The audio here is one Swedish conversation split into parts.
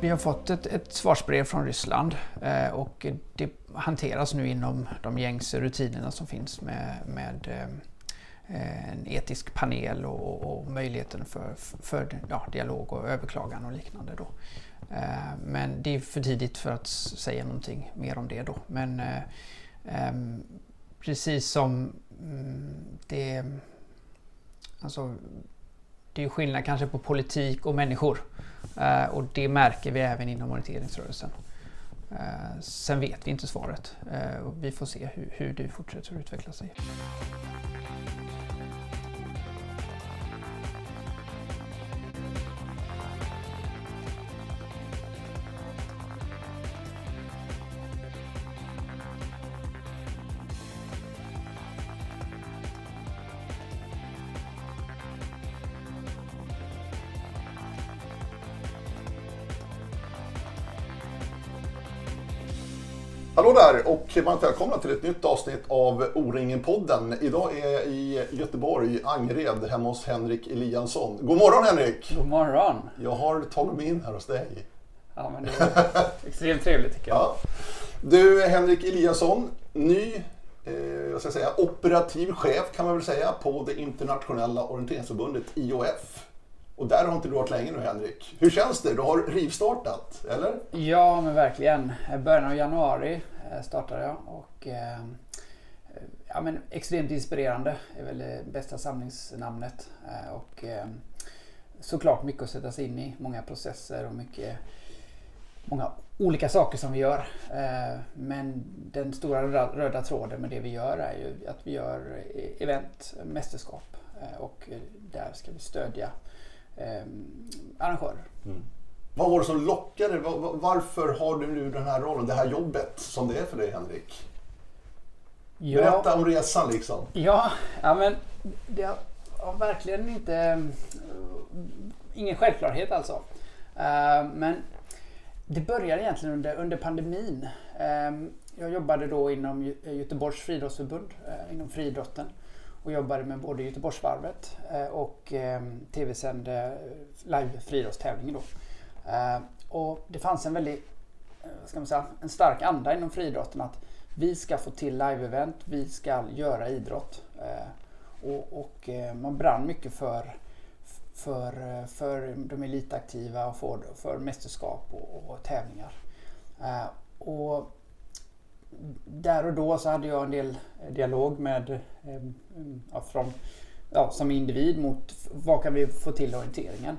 Vi har fått ett, ett svarsbrev från Ryssland eh, och det hanteras nu inom de gängse rutinerna som finns med, med eh, en etisk panel och, och möjligheten för, för ja, dialog och överklagan och liknande. Då. Eh, men det är för tidigt för att säga någonting mer om det då. Men eh, eh, precis som mm, det... Alltså, det är skillnad kanske på politik och människor. Eh, och det märker vi även inom orienteringsrörelsen. Eh, sen vet vi inte svaret. Eh, vi får se hur, hur det fortsätter att utveckla sig. Där och varmt välkomna till ett nytt avsnitt av O-ringen-podden. Idag är jag i Göteborg, Angered, hemma hos Henrik Eliasson. God morgon Henrik! God morgon! Jag har tagit mig in här hos dig. Ja, men det är extremt trevligt tycker jag. Ja. Du Henrik Eliasson, ny eh, jag ska säga, operativ chef kan man väl säga på det internationella orienteringsförbundet IOF. Och där har inte du varit länge nu Henrik. Hur känns det? Du har rivstartat, eller? Ja, men verkligen. Början av januari Eh, startade jag och eh, ja, men extremt inspirerande är väl det bästa samlingsnamnet. Eh, och såklart mycket att sätta sig in i. Många processer och mycket många olika saker som vi gör. Men den stora röda tråden med det vi gör är ju att vi gör event, mästerskap och där ska vi stödja arrangörer. Mm. Vad var det som lockade? Varför har du nu den här rollen, det här jobbet som det är för dig Henrik? Ja, Berätta om resan liksom. Ja, ja men det har verkligen inte... Eh, ingen självklarhet alltså. Uh, men det började egentligen under, under pandemin. Uh, jag jobbade då inom Göteborgs friidrottsförbund, uh, inom friidrotten och jobbade med både Göteborgsvarvet eh, och ehm, tv-sände live friidrottstävlingen då. Eh, och det fanns en väldigt, eh, ska man säga, en stark anda inom friidrotten att vi ska få till live-event, vi ska göra idrott. Eh, och, och man brann mycket för, för, för de elitaktiva och för, för mästerskap och, och tävlingar. Och där och då så hade jag en del dialog med ja, från, ja, som individ mot vad kan vi få till orienteringen.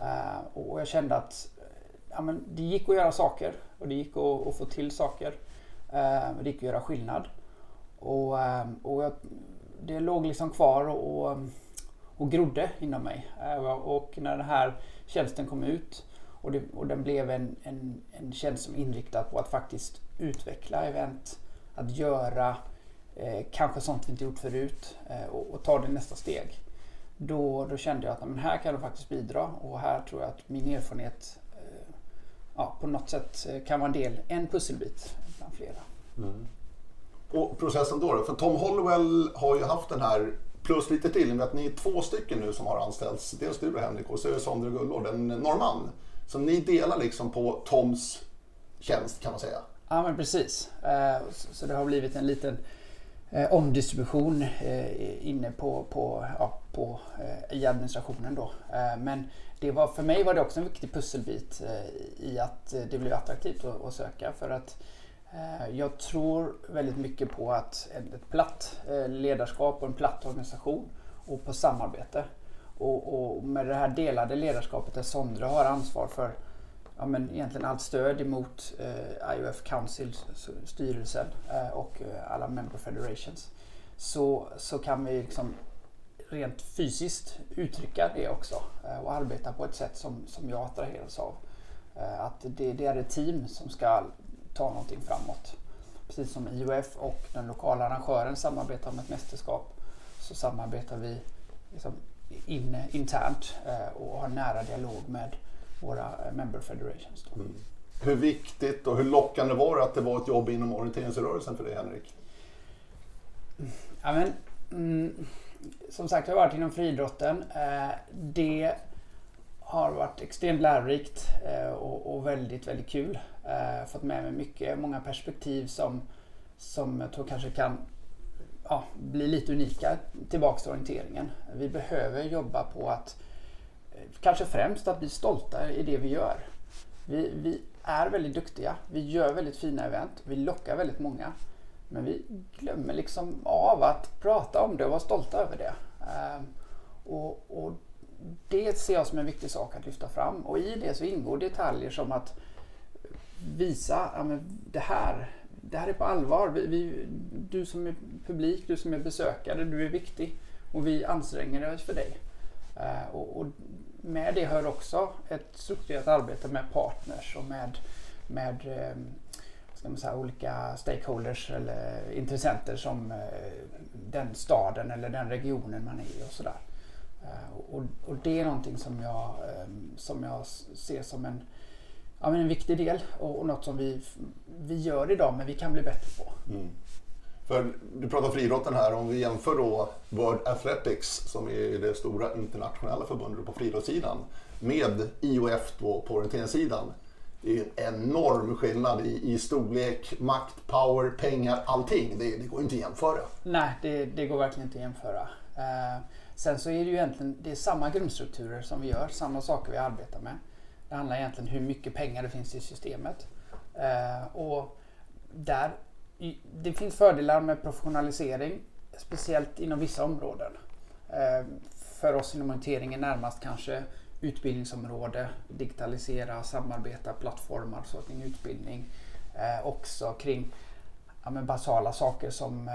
Uh, och jag kände att eh, ja, men det gick att göra saker och det gick att, att få till saker. Uh, det gick att göra skillnad. Och, uh, och jag, det låg liksom kvar och, och, och grodde inom mig. och när den här tjänsten kom ut och, det, och den blev en, en, en tjänst som inriktad på att faktiskt utveckla event, att göra eh, kanske sånt vi inte gjort förut eh, och, och, ta det nästa steg. Då, då kände jag att men här kan jag faktiskt bidra och här tror jag att min erfarenhet eh, ja, på något sätt eh, kan vara en del, en pusselbit bland flera. Mm. Och processen då, då? För Tom Hollowell har ju haft den här plus lite till, med att ni är två stycken nu som har anställts. Dels du och Henrik och så är det Sondre Gullård, en norrman. Så ni delar liksom på Toms tjänst kan man säga. Ja men precis. Eh, så det har blivit en liten omdistribution inne på, på, ja, på, eh, i administrationen då. Eh, men det var, för mig var det också en viktig pusselbit eh, i att det blev attraktivt att, söka för att jag tror väldigt mycket på att ett platt ledarskap och en platt organisation och på samarbete. Och, och med det här delade ledarskapet där Sondre har ansvar för ja, men egentligen allt stöd emot eh, IOF Council, styrelsen eh, och alla member federations. Så, så kan vi liksom rent fysiskt uttrycka det också eh, och arbeta på ett sätt som, som jag attraheras av. Eh, att det, det, är ett team som ska ta någonting framåt. Precis som IOF och den lokala arrangören samarbetar om ett mästerskap så samarbetar vi liksom in, internt eh, och har nära dialog med våra member federations. Mm. Hur viktigt och hur lockande var det att det var ett jobb inom orienteringsrörelsen för dig Henrik? Ja, men, mm, som sagt, jag har varit inom friidrotten. Eh, det har varit extremt lärorikt eh, och, väldigt, väldigt kul. Eh, fått med mig mycket, många perspektiv som, som jag tror kanske kan ja, bli lite unika tillbaks till orienteringen. Vi behöver jobba på att, kanske främst att bli stolta i det vi gör. Vi, vi är väldigt duktiga, vi gör väldigt fina event, vi lockar väldigt många. Men vi glömmer liksom av att prata om det och vara stolta över det. Ehm, och, och det ser jag som en viktig sak att lyfta fram och i det så ingår detaljer som att visa ja, det här det här är på allvar. Vi, vi, du som är publik, du som är besökare, du är viktig och vi anstränger oss för dig. Uh, och, och, med det hör också ett strukturerat arbete med partners och med, med um, ska man säga, olika stakeholders eller intressenter som eh, den staden eller den regionen man är i och sådär. Eh, och, och, det är någonting som jag, ehm, som jag ser som en ja, men en viktig del och, och något som vi, vi gör idag men vi kan bli bättre på. Mm. För du pratar friidrotten här, om vi jämför då World Athletics som är det stora internationella förbundet på friidrottssidan med IOF på orienteringssidan. Det är en enorm skillnad i, i storlek, makt, power, pengar, allting. Det, det går inte att jämföra. Nej, det, det går verkligen inte att jämföra. Eh, sen så är det ju egentligen det är samma grundstrukturer som vi gör, samma saker vi arbetar med. Det handlar egentligen om hur mycket pengar det finns i systemet. Eh, och där, det finns fördelar med professionalisering, speciellt inom vissa områden. Eh, för oss inom hanteringen närmast kanske utbildningsområde, digitalisera, samarbeta, plattformar, så kring utbildning. Eh, också kring ja, basala saker som eh,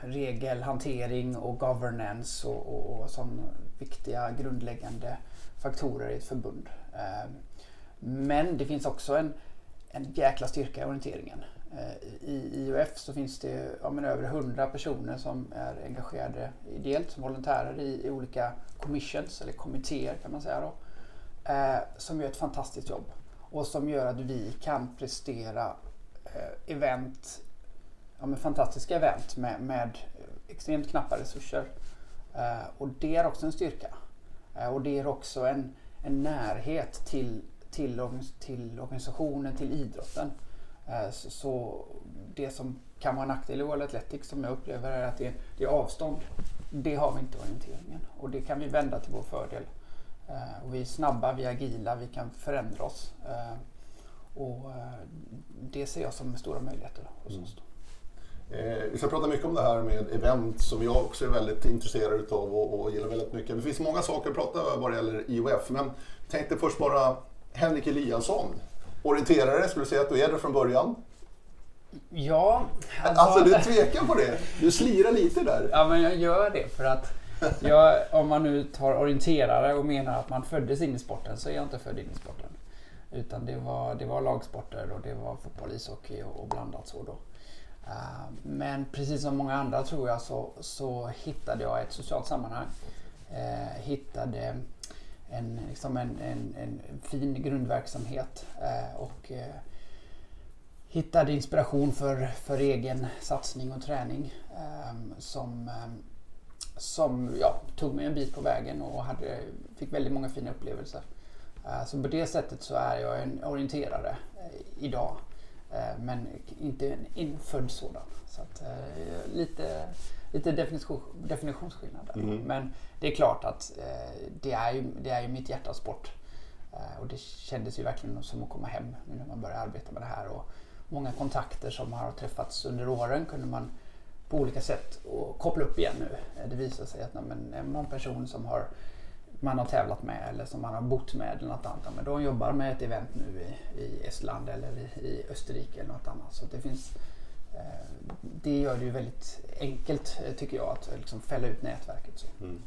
regelhantering och governance och, och, och som viktiga grundläggande faktorer i ett förbund. Eh, men det finns också en, en jäkla styrka i orienteringen. Eh, I IOF så finns det ja, men över 100 personer som är engagerade ideellt som volontärer i, i olika commissions eller kommittéer kan man säga då. Eh, som gör ett fantastiskt jobb och som gör att vi kan prestera eh, event, ja, men fantastiska event med, med extremt knappa resurser. Eh, och det är också en styrka. Eh, och det ger också en, en närhet till, till, till organisationen, till idrotten. Eh, så, det som kan vara en nackdel i World Athletics som jag upplever är att det, det är avstånd. Det har vi inte i orienteringen och det kan vi vända till vår fördel. Eh, och vi är snabba, vi är agila, vi kan förändra oss. Och det ser jag som stora möjligheter hos oss. Mm. Eh, vi ska prata mycket om det här med event som jag också är väldigt intresserad utav och, och gillar väldigt mycket. Det finns många saker att prata vad det gäller IOF, men tänkte först bara Henrik Eliasson, orienterare, skulle du säga att du är det från början? Ja. Alltså, alltså du tvekar på det? Du slirar lite där. Ja, men jag gör det för att jag, om man nu tar orienterare och menar att man föddes in i sporten så är jag inte född in i sporten. Utan det var, det var lagsporter och det var fotboll, ishockey och, och blandat så då. Eh, men precis som många andra tror jag så, så hittade jag ett socialt sammanhang. Eh, hittade en, liksom en, en, en fin grundverksamhet eh, och eh, hittade inspiration för, för egen satsning och träning eh, som, eh, som ja, tog mig en bit på vägen och hade, fick väldigt många fina upplevelser. Eh, så på det sättet så är jag en orienterare eh, idag. Eh, men inte en infödd sådan. Så att, eh, lite lite definition, definitionsskillnad där. Mm. Men det är klart att eh, det, är ju, det är ju mitt hjärtas sport. och det kändes ju verkligen som att komma hem nu när man börjar arbeta med det här. Och många kontakter som har träffats under åren kunde man på olika sätt koppla upp igen nu. Det visar sig att någon person som har man har tävlat med eller som man har bott med eller något annat. Men de jobbar med ett event nu i, i Estland eller i, i Österrike eller något annat. Så det finns eh, Eh, det gör det ju väldigt enkelt eh, tycker jag att eh, liksom fälla ut nätverket. Så. Mm.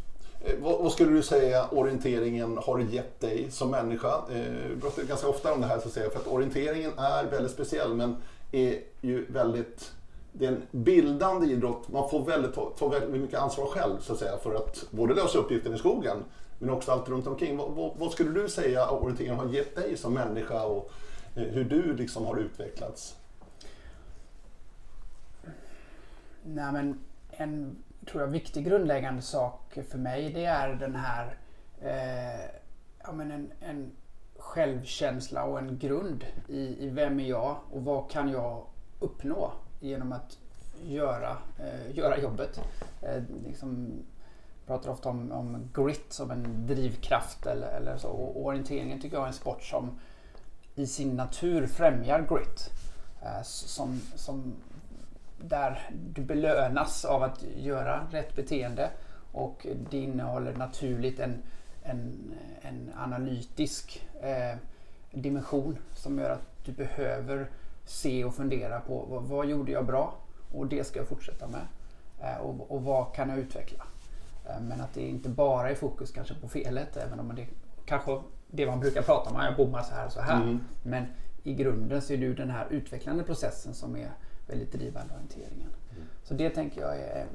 Vad, vad, skulle du säga orienteringen har gett dig som människa? Eh, pratar ganska ofta om det här så att säga, för att orienteringen är väldigt speciell men är ju väldigt det är en bildande idrott. Man får väldigt, får väldigt mycket ansvar själv så att säga, för att både lösa uppgiften i skogen men också allt runt omkring. Vad, vad, vad skulle du säga att orienteringen har gett dig som människa och eh, hur du liksom har utvecklats? Nej, men en tror jag, viktig grundläggande sak för mig det är den här eh, ja, men en, en självkänsla och en grund i, i vem är jag och vad kan jag uppnå genom att göra, eh, göra jobbet. Eh, liksom, pratar ofta om, om grit som en drivkraft eller, eller så. Och orienteringen tycker jag är en sport som i sin natur främjar grit. Eh, som, som där du belönas av att göra rätt beteende och det innehåller naturligt en, en, en analytisk eh, dimension som gör att du behöver se och fundera på vad, vad gjorde jag bra och det ska jag fortsätta med. Eh, och, och, vad kan jag utveckla? Eh, men att det inte bara är fokus kanske på felet även om det kanske det man brukar prata om, jag bommar så här och så här. Mm. Men i grunden så är det ju den här utvecklande processen som är väldigt drivande orienteringen. Mm. Så det tänker jag är en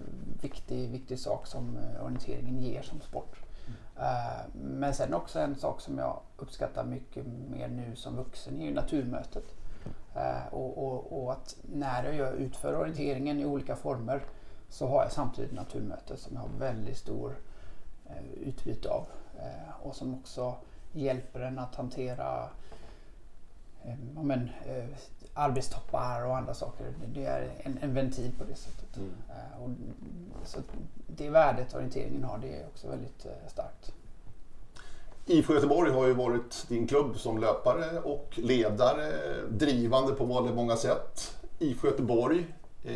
viktig, viktig sak som eh, orienteringen ger som sport. Mm. Uh, men sen också en sak som jag uppskattar mycket mer nu som vuxen är ju naturmötet. Uh, och, och, och, att när jag gör, utför orienteringen i olika former så har jag samtidigt naturmötet som jag har väldigt stor uh, utbyte av. och som också hjälper en att hantera eh, men, eh, arbetstoppar och andra saker. Det är en, en ventil på det sättet. Mm. Eh, och, så det värdet orienteringen har det är också väldigt eh, starkt. IFK Göteborg har ju varit din klubb som löpare och ledare, drivande på väldigt många sätt. IFK Göteborg, eh,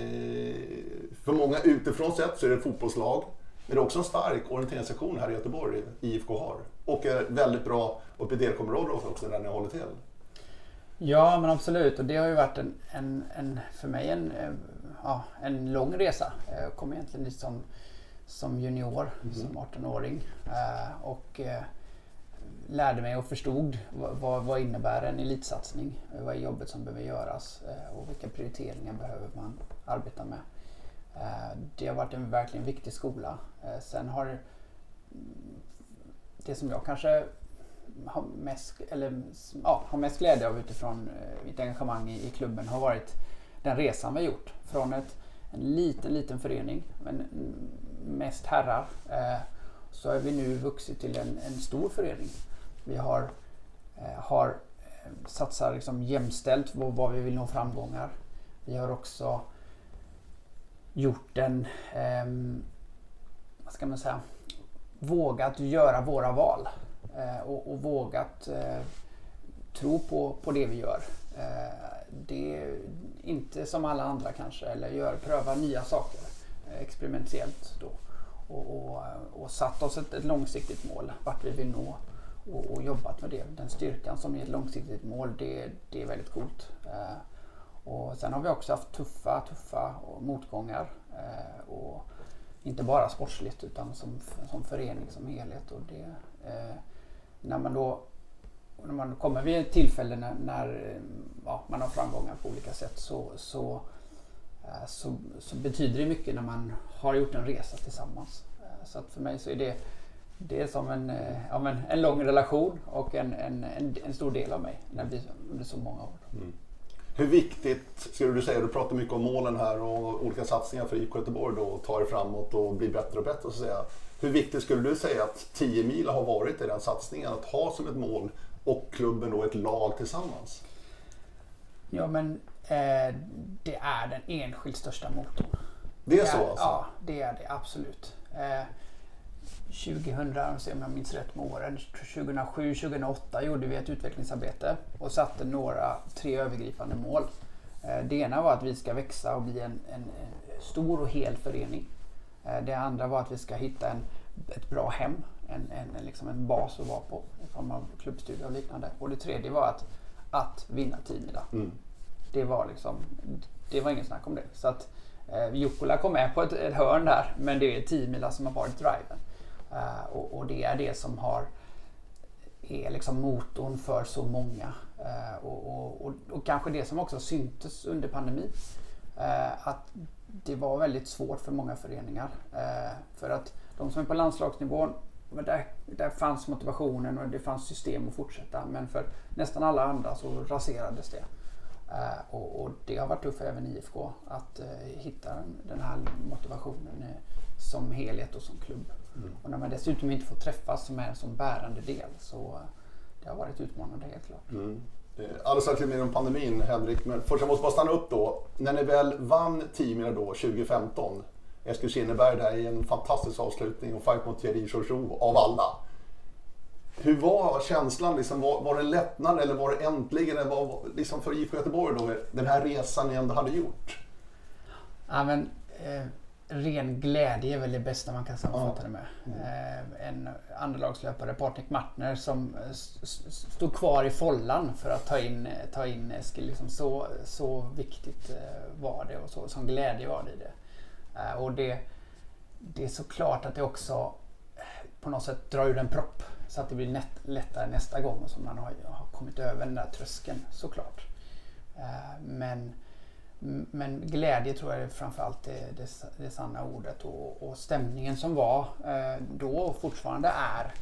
för många utifrån sett så är det ett fotbollslag. Men det är också en stark orienteringssektion här i Göteborg, IFK har. Och är väldigt bra uppe i delkområdet också där ni håller till. Ja men absolut och det har ju varit en, en, en för mig en, eh, ja, en lång resa. Jag kom egentligen dit som, som junior, mm. som 18-åring. Eh, och eh, lärde mig och förstod vad, vad, vad innebär en elitsatsning. Vad är jobbet som behöver göras och vilka prioriteringar behöver man arbeta med. Det har varit en verkligen viktig skola. Sen har det som jag kanske har mest, eller, ja, har mest glädje av utifrån eh, mitt engagemang i, i, klubben har varit den resan vi har gjort. Från ett, en liten, liten förening, men mest herrar, eh, så har vi nu vuxit till en, en stor förening. Vi har, eh, har eh, satsar liksom jämställt på vad vi vill nå framgångar. Vi har också gjort en, eh, vad ska man säga, vågat göra våra val Eh, och, och, vågat eh, tro på, på det vi gör. Eh, det är inte som alla andra kanske, eller gör, pröva nya saker experimentellt då. Och, och, och satt oss ett, ett, långsiktigt mål, vart vi vill nå och, och, jobbat med det. Den styrkan som är ett långsiktigt mål, det, det är väldigt coolt. Och sen har vi också haft tuffa, tuffa motgångar. Och inte bara sportsligt utan som, som förening som helhet. Och det, eh, när man då när man kommer vid ett tillfälle när, när eh, ja, man har framgångar på olika sätt så, så, eh, så, så, betyder det mycket när man har gjort en resa tillsammans. Eh, så att för mig så är det, det är som en, ja, men en lång relation och en, en, en, en, stor del av mig när vi, under så många år. Mm. Hur viktigt skulle du säga, du pratar mycket om målen här och olika satsningar för IK Göteborg då, och ta er framåt och bli bättre och bättre så att säga. Hur viktigt skulle du säga att 10 mil har varit i den satsningen? Att ha som ett mål och klubben då ett lag tillsammans? Ja men eh, det är den enskilt största motorn. Det är, det är så alltså? Ja, det är det absolut. Eh, 2000, om jag minns rätt med åren, 2007-2008 gjorde vi ett utvecklingsarbete och satte några, tre övergripande mål. Eh, det ena var att vi ska växa och bli en, en stor och hel förening. Eh, det andra var att vi ska hitta en, ett bra hem, en, en, liksom en bas att vara på i form av klubbstuga och liknande. Och det tredje var att, att vinna Timida. Mm. Det var liksom, det var inget snack om det. Så att eh, Jukkola kom med på ett, ett hörn där, men det är Timila som har varit driven. Uh, och, och, det är det som har är liksom motorn för så många. Uh, och, och, och, kanske det som också syntes under pandemin. Uh, att det var väldigt svårt för många föreningar. Eh, för att de som är på landslagsnivån, där, där fanns motivationen och det fanns system att fortsätta. Men för nästan alla andra så raserades det. Eh, och, och, det har varit tufft även IFK att eh, hitta den här motivationen som helhet och som klubb. Mm. Och när man dessutom inte får träffas som är en sån bärande del så det har varit utmanande helt klart. Mm. Eh, Alldeles strax lite mer om pandemin Henrik, men först jag måste bara stanna upp då. När ni väl vann Timina då 2015, Eskil Kinneberg där i en fantastisk avslutning och fight mot Thierry Chouchou av alla. Hur var känslan? Liksom, var, var det lättnad eller var det äntligen, eller var, liksom för IFK Göteborg då, den här resan ni ändå hade gjort? Ja, men, eh, ren glädje är väl det bästa man kan sammanfatta det med. Eh, en andrelagslöpare, Patrik Martner, som eh, stod kvar i follan för att ta in, ta in Eskil. Liksom så, så viktigt eh, var det och så, sån glädje var det i det. Och det, det är såklart att det också på något sätt drar ur en propp så att det blir nätt, lättare nästa gång som man har, har kommit över den där tröskeln såklart. Men men glädje tror jag är framförallt det, det, det sanna ordet och, och stämningen som var eh, då och fortfarande är.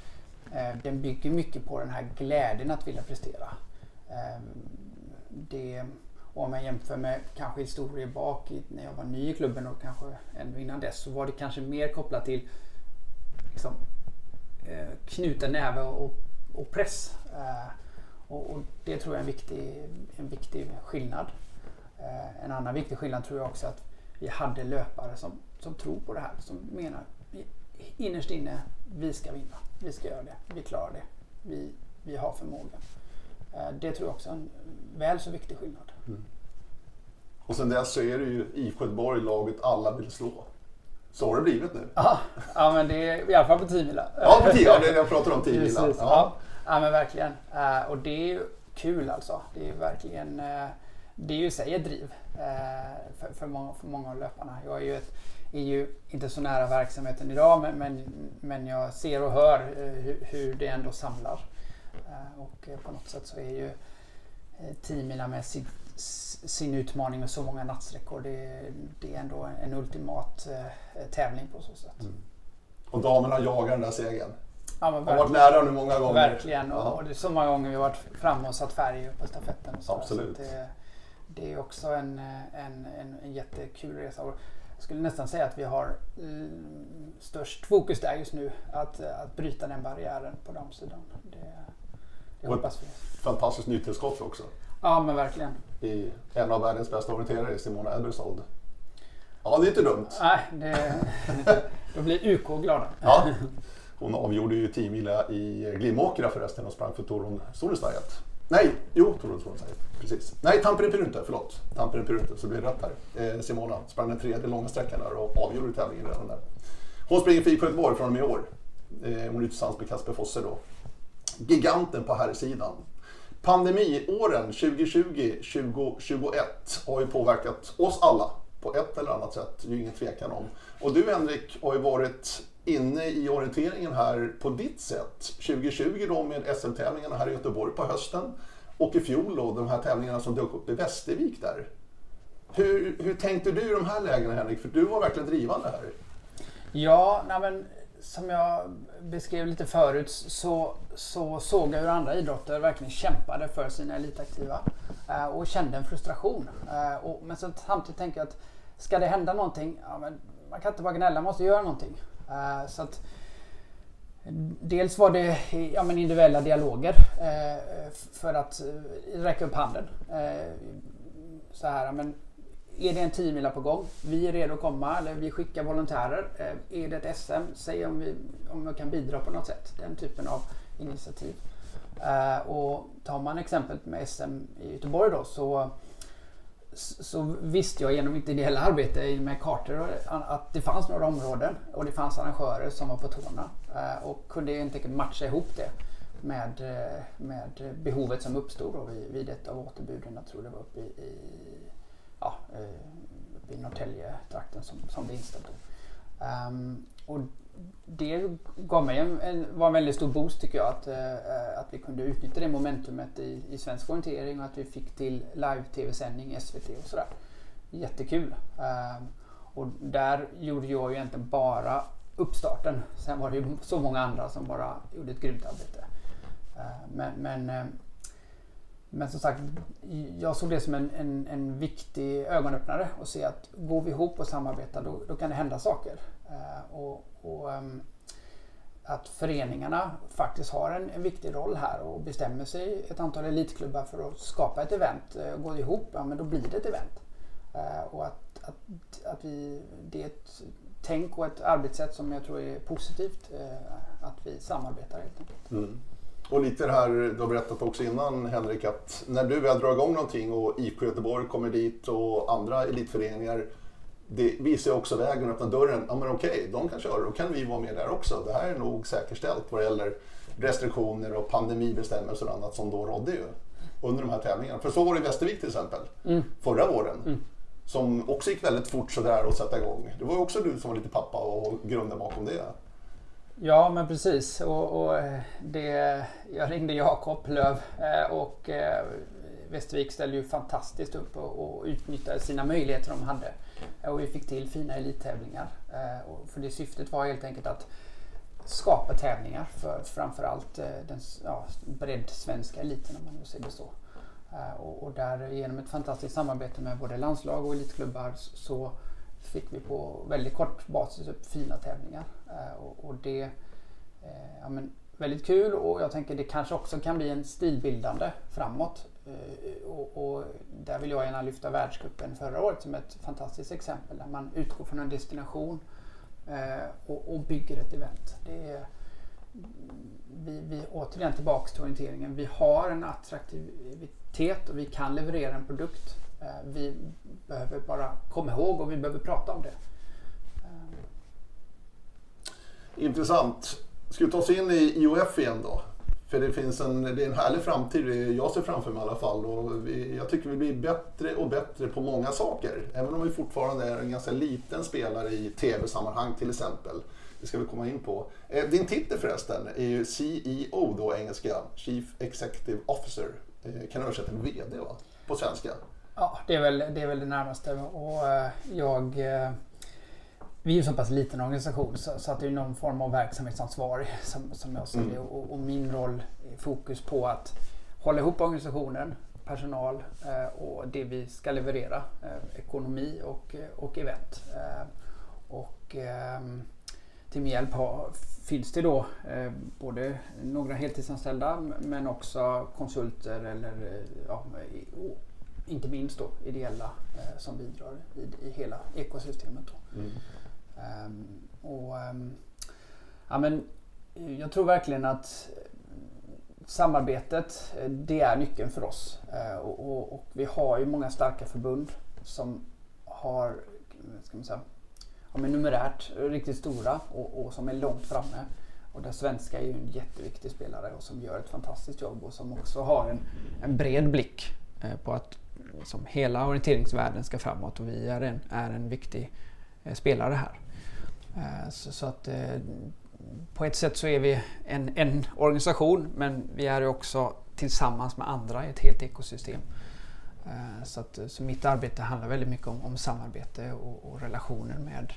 Eh, den bygger mycket på den här glädjen att vilja prestera. Eh, det, om jag jämför med kanske historier bak i, när jag var ny i klubben och kanske ännu innan dess så var det kanske mer kopplat till liksom, eh, knuten näve och, och press. Eh, och, och det tror jag är en viktig, en viktig skillnad. Eh, en annan viktig skillnad tror jag också att vi hade löpare som, som tror på det här. Som menar innerst inne, vi ska vinna. Vi ska göra det. Vi klarar det. Vi, vi har förmågan. Eh, det tror jag också är en väl så viktig skillnad. Och sen dess så är det ju IFK Göteborg laget alla vill slå. Så har det blivit nu. Ja, ja men det är i alla fall på 10 mila. Ja, på tio, ja, jag pratar om, milar. ja. Ja. men verkligen. Eh, och det är ju kul alltså. Det är verkligen det är ju i sig ett driv eh, för, för, många, för många av löparna. Jag är ju, ett, är ju inte så nära verksamheten idag men, men, men jag ser och hör eh, hur, hur det ändå samlar. Eh, och på något sätt så är ju eh, 10 milar med sin, sin utmaning med så många nattsträckor det, det är ändå en ultimat tävling på så sätt. Mm. Och damerna jagar den där segern. Ja, Har varit nära nu många gånger. Verkligen. Och, Ja. och det är så många gånger vi har varit framme och satt färg på stafetten. Och så. Absolut. Så det, det är också en, en, en, en jättekul resa. Och jag skulle nästan säga att vi har mm, störst fokus där just nu. Att, att bryta den barriären på damsidan. Det, det Och- hoppas vi. Fantastiskt nytillskott också. Ja men verkligen. I en av världens bästa orienterare, Simona Ebersold. Ja, det är inte dumt. Nej, det, då blir UK glada. Ja. Hon avgjorde ju 10 mila i Glimåkra förresten och sprang för Torun Solistajat. Nej, jo, Torun Solistajat. Precis. Nej, Tampere Pyrynte, förlåt. Tampere Pyrynte, så blir det rätt här. Eh, Simona sprang den tredje långa sträckan där och avgjorde tävlingen redan där. Hon springer för IFK Göteborg från och med i år. Eh, hon är tillsammans med Kasper Fosse då. Giganten på här sidan. Pandemiåren 2020-2021 har ju påverkat oss alla på ett eller annat sätt. Det är ju ingen tvekan om. Och du Henrik har ju varit inne i orienteringen här på ditt sätt. 2020 då med SM-tävlingarna här i Göteborg på hösten. Och i fjol då de här tävlingarna som dök upp i Västervik där. Hur, hur tänkte du i de här lägena Henrik? För du var verkligen drivande här. Ja, nej men, som jag beskrev lite förut så, så såg jag hur andra idrotter verkligen kämpade för sina elitaktiva eh, och kände en frustration. Eh, och, men samtidigt tänker jag att ska det hända någonting, ja, men man kan inte bara gnälla, man måste göra någonting. Eh, så att, Dels var det ja, men individuella dialoger eh, för att eh, räcka upp handen. Eh, så här, men är det en 10 på gång? Vi är redo att komma eller vi skickar volontärer. Eh, är det ett SM? Säg om vi, om jag kan bidra på något sätt. Den typen av initiativ. Eh, och tar man exemplet med SM i Göteborg då så så visste jag genom mitt ideella arbete med kartor att det fanns några områden och det fanns arrangörer som var på tårna eh, och kunde helt enkelt matcha ihop det med, eh, med behovet som uppstod då vid, vid ett av återbuden. Jag tror det var uppe i, i, ja, eh, uppe i Norrtälje-trakten som, som det inställt. Um, ehm, och det gav mig en, en, var en väldigt stor boost tycker jag att, eh, eh, att vi kunde utnyttja det momentumet i, i svensk orientering och att vi fick till live-tv-sändning i SVT och sådär. Jättekul. Ehm, och där gjorde jag ju egentligen bara uppstarten. Sen var det ju så många andra som bara gjorde ett grymt arbete. Ehm, men, men, ehm, men som sagt, jag såg det som en, en, en viktig ögonöppnare och se att går vi ihop och samarbetar då, då kan det hända saker. Eh, och, och ehm, att föreningarna faktiskt har en, en, viktig roll här och bestämmer sig ett antal elitklubbar för att skapa ett event, eh, och det ihop, ja men då blir det ett event. Eh, och att, att, att vi, det är ett tänk och ett arbetssätt som jag tror är positivt att vi samarbetar helt enkelt. Mm. Och lite det här du har berättat också innan Henrik att när du väl drar igång någonting och IK Göteborg kommer dit och andra elitföreningar det visar också vägen öppnar dörren. Ja men okej, de kan köra, då kan vi vara med där också. Det här är nog säkerställt vad det gäller restriktioner och pandemibestämmelser och annat som då rådde ju under de här tävlingarna. För så var det i Västervik till exempel mm. förra våren. Mm. Som också gick väldigt fort sådär att sätta igång. Det var ju också du som var lite pappa och grunden bakom det. Ja men precis. Och, och eh, det, jag ringde Jakob Löv eh, och eh, Västervik ställde ju fantastiskt upp och, och utnyttjade sina möjligheter de hade. Och vi fick till fina elittävlingar. Eh, för det syftet var helt enkelt att skapa tävlingar för framförallt eh, den ja, bredd-svenska eliten om man nu säger det så. Eh, och, och där genom ett fantastiskt samarbete med både landslag och elitklubbar så fick vi på väldigt kort basis upp fina tävlingar. Och, och det är ja, men, väldigt kul och jag tänker det kanske också kan bli en stilbildande framåt. Eh, och, och, där vill jag gärna lyfta världscupen förra året som ett fantastiskt exempel där man utgår från en destination eh, och, och bygger ett event. Det är, vi, vi återigen tillbaka till orienteringen. Vi har en attraktivitet och vi kan leverera en produkt Eh, vi behöver bara komma ihåg och vi behöver prata om det. Eh. Intressant. Ska vi ta oss in i IOF igen då? För det finns en, det är en härlig framtid, jag ser framför mig i alla fall. Och vi, jag tycker vi blir bättre och bättre på många saker. Även om vi fortfarande är en ganska liten spelare i tv-sammanhang till exempel. Det ska vi komma in på. Eh, din titel förresten är ju CEO då, engelska. Chief Executive Officer. Eh, kan du översätta med VD va? På svenska. Ja, det är väl det, är väl det närmaste. Och eh, jag, eh, vi är ju så pass liten organisation så, så, att det är någon form av verksamhetsansvarig som, som jag ser det. Mm. Och, och, min roll är fokus på att hålla ihop organisationen, personal eh, och det vi ska leverera. Ekonomi och, och event. Och till min hjälp har, finns det då både några heltidsanställda men också konsulter eller ja, inte minst då ideella eh, som bidrar i, i hela ekosystemet. Då. Mm. Ehm, och, ehm, ja, men, jag tror verkligen att samarbetet det är nyckeln för oss. Ehm, och, och, och, vi har ju många starka förbund som har ska man säga, ja, men numerärt riktigt stora och, och som är långt framme. Och där svenska är ju en jätteviktig spelare och som gör ett fantastiskt jobb och som också har en, en bred blick eh, på att som hela orienteringsvärlden ska framåt och vi är en, är en viktig eh, spelare här. Eh, så, så, att eh, på ett sätt så är vi en, en organisation men vi är också tillsammans med andra i ett helt ekosystem. Eh, så, att, så mitt arbete handlar väldigt mycket om, om samarbete och, och, relationer med,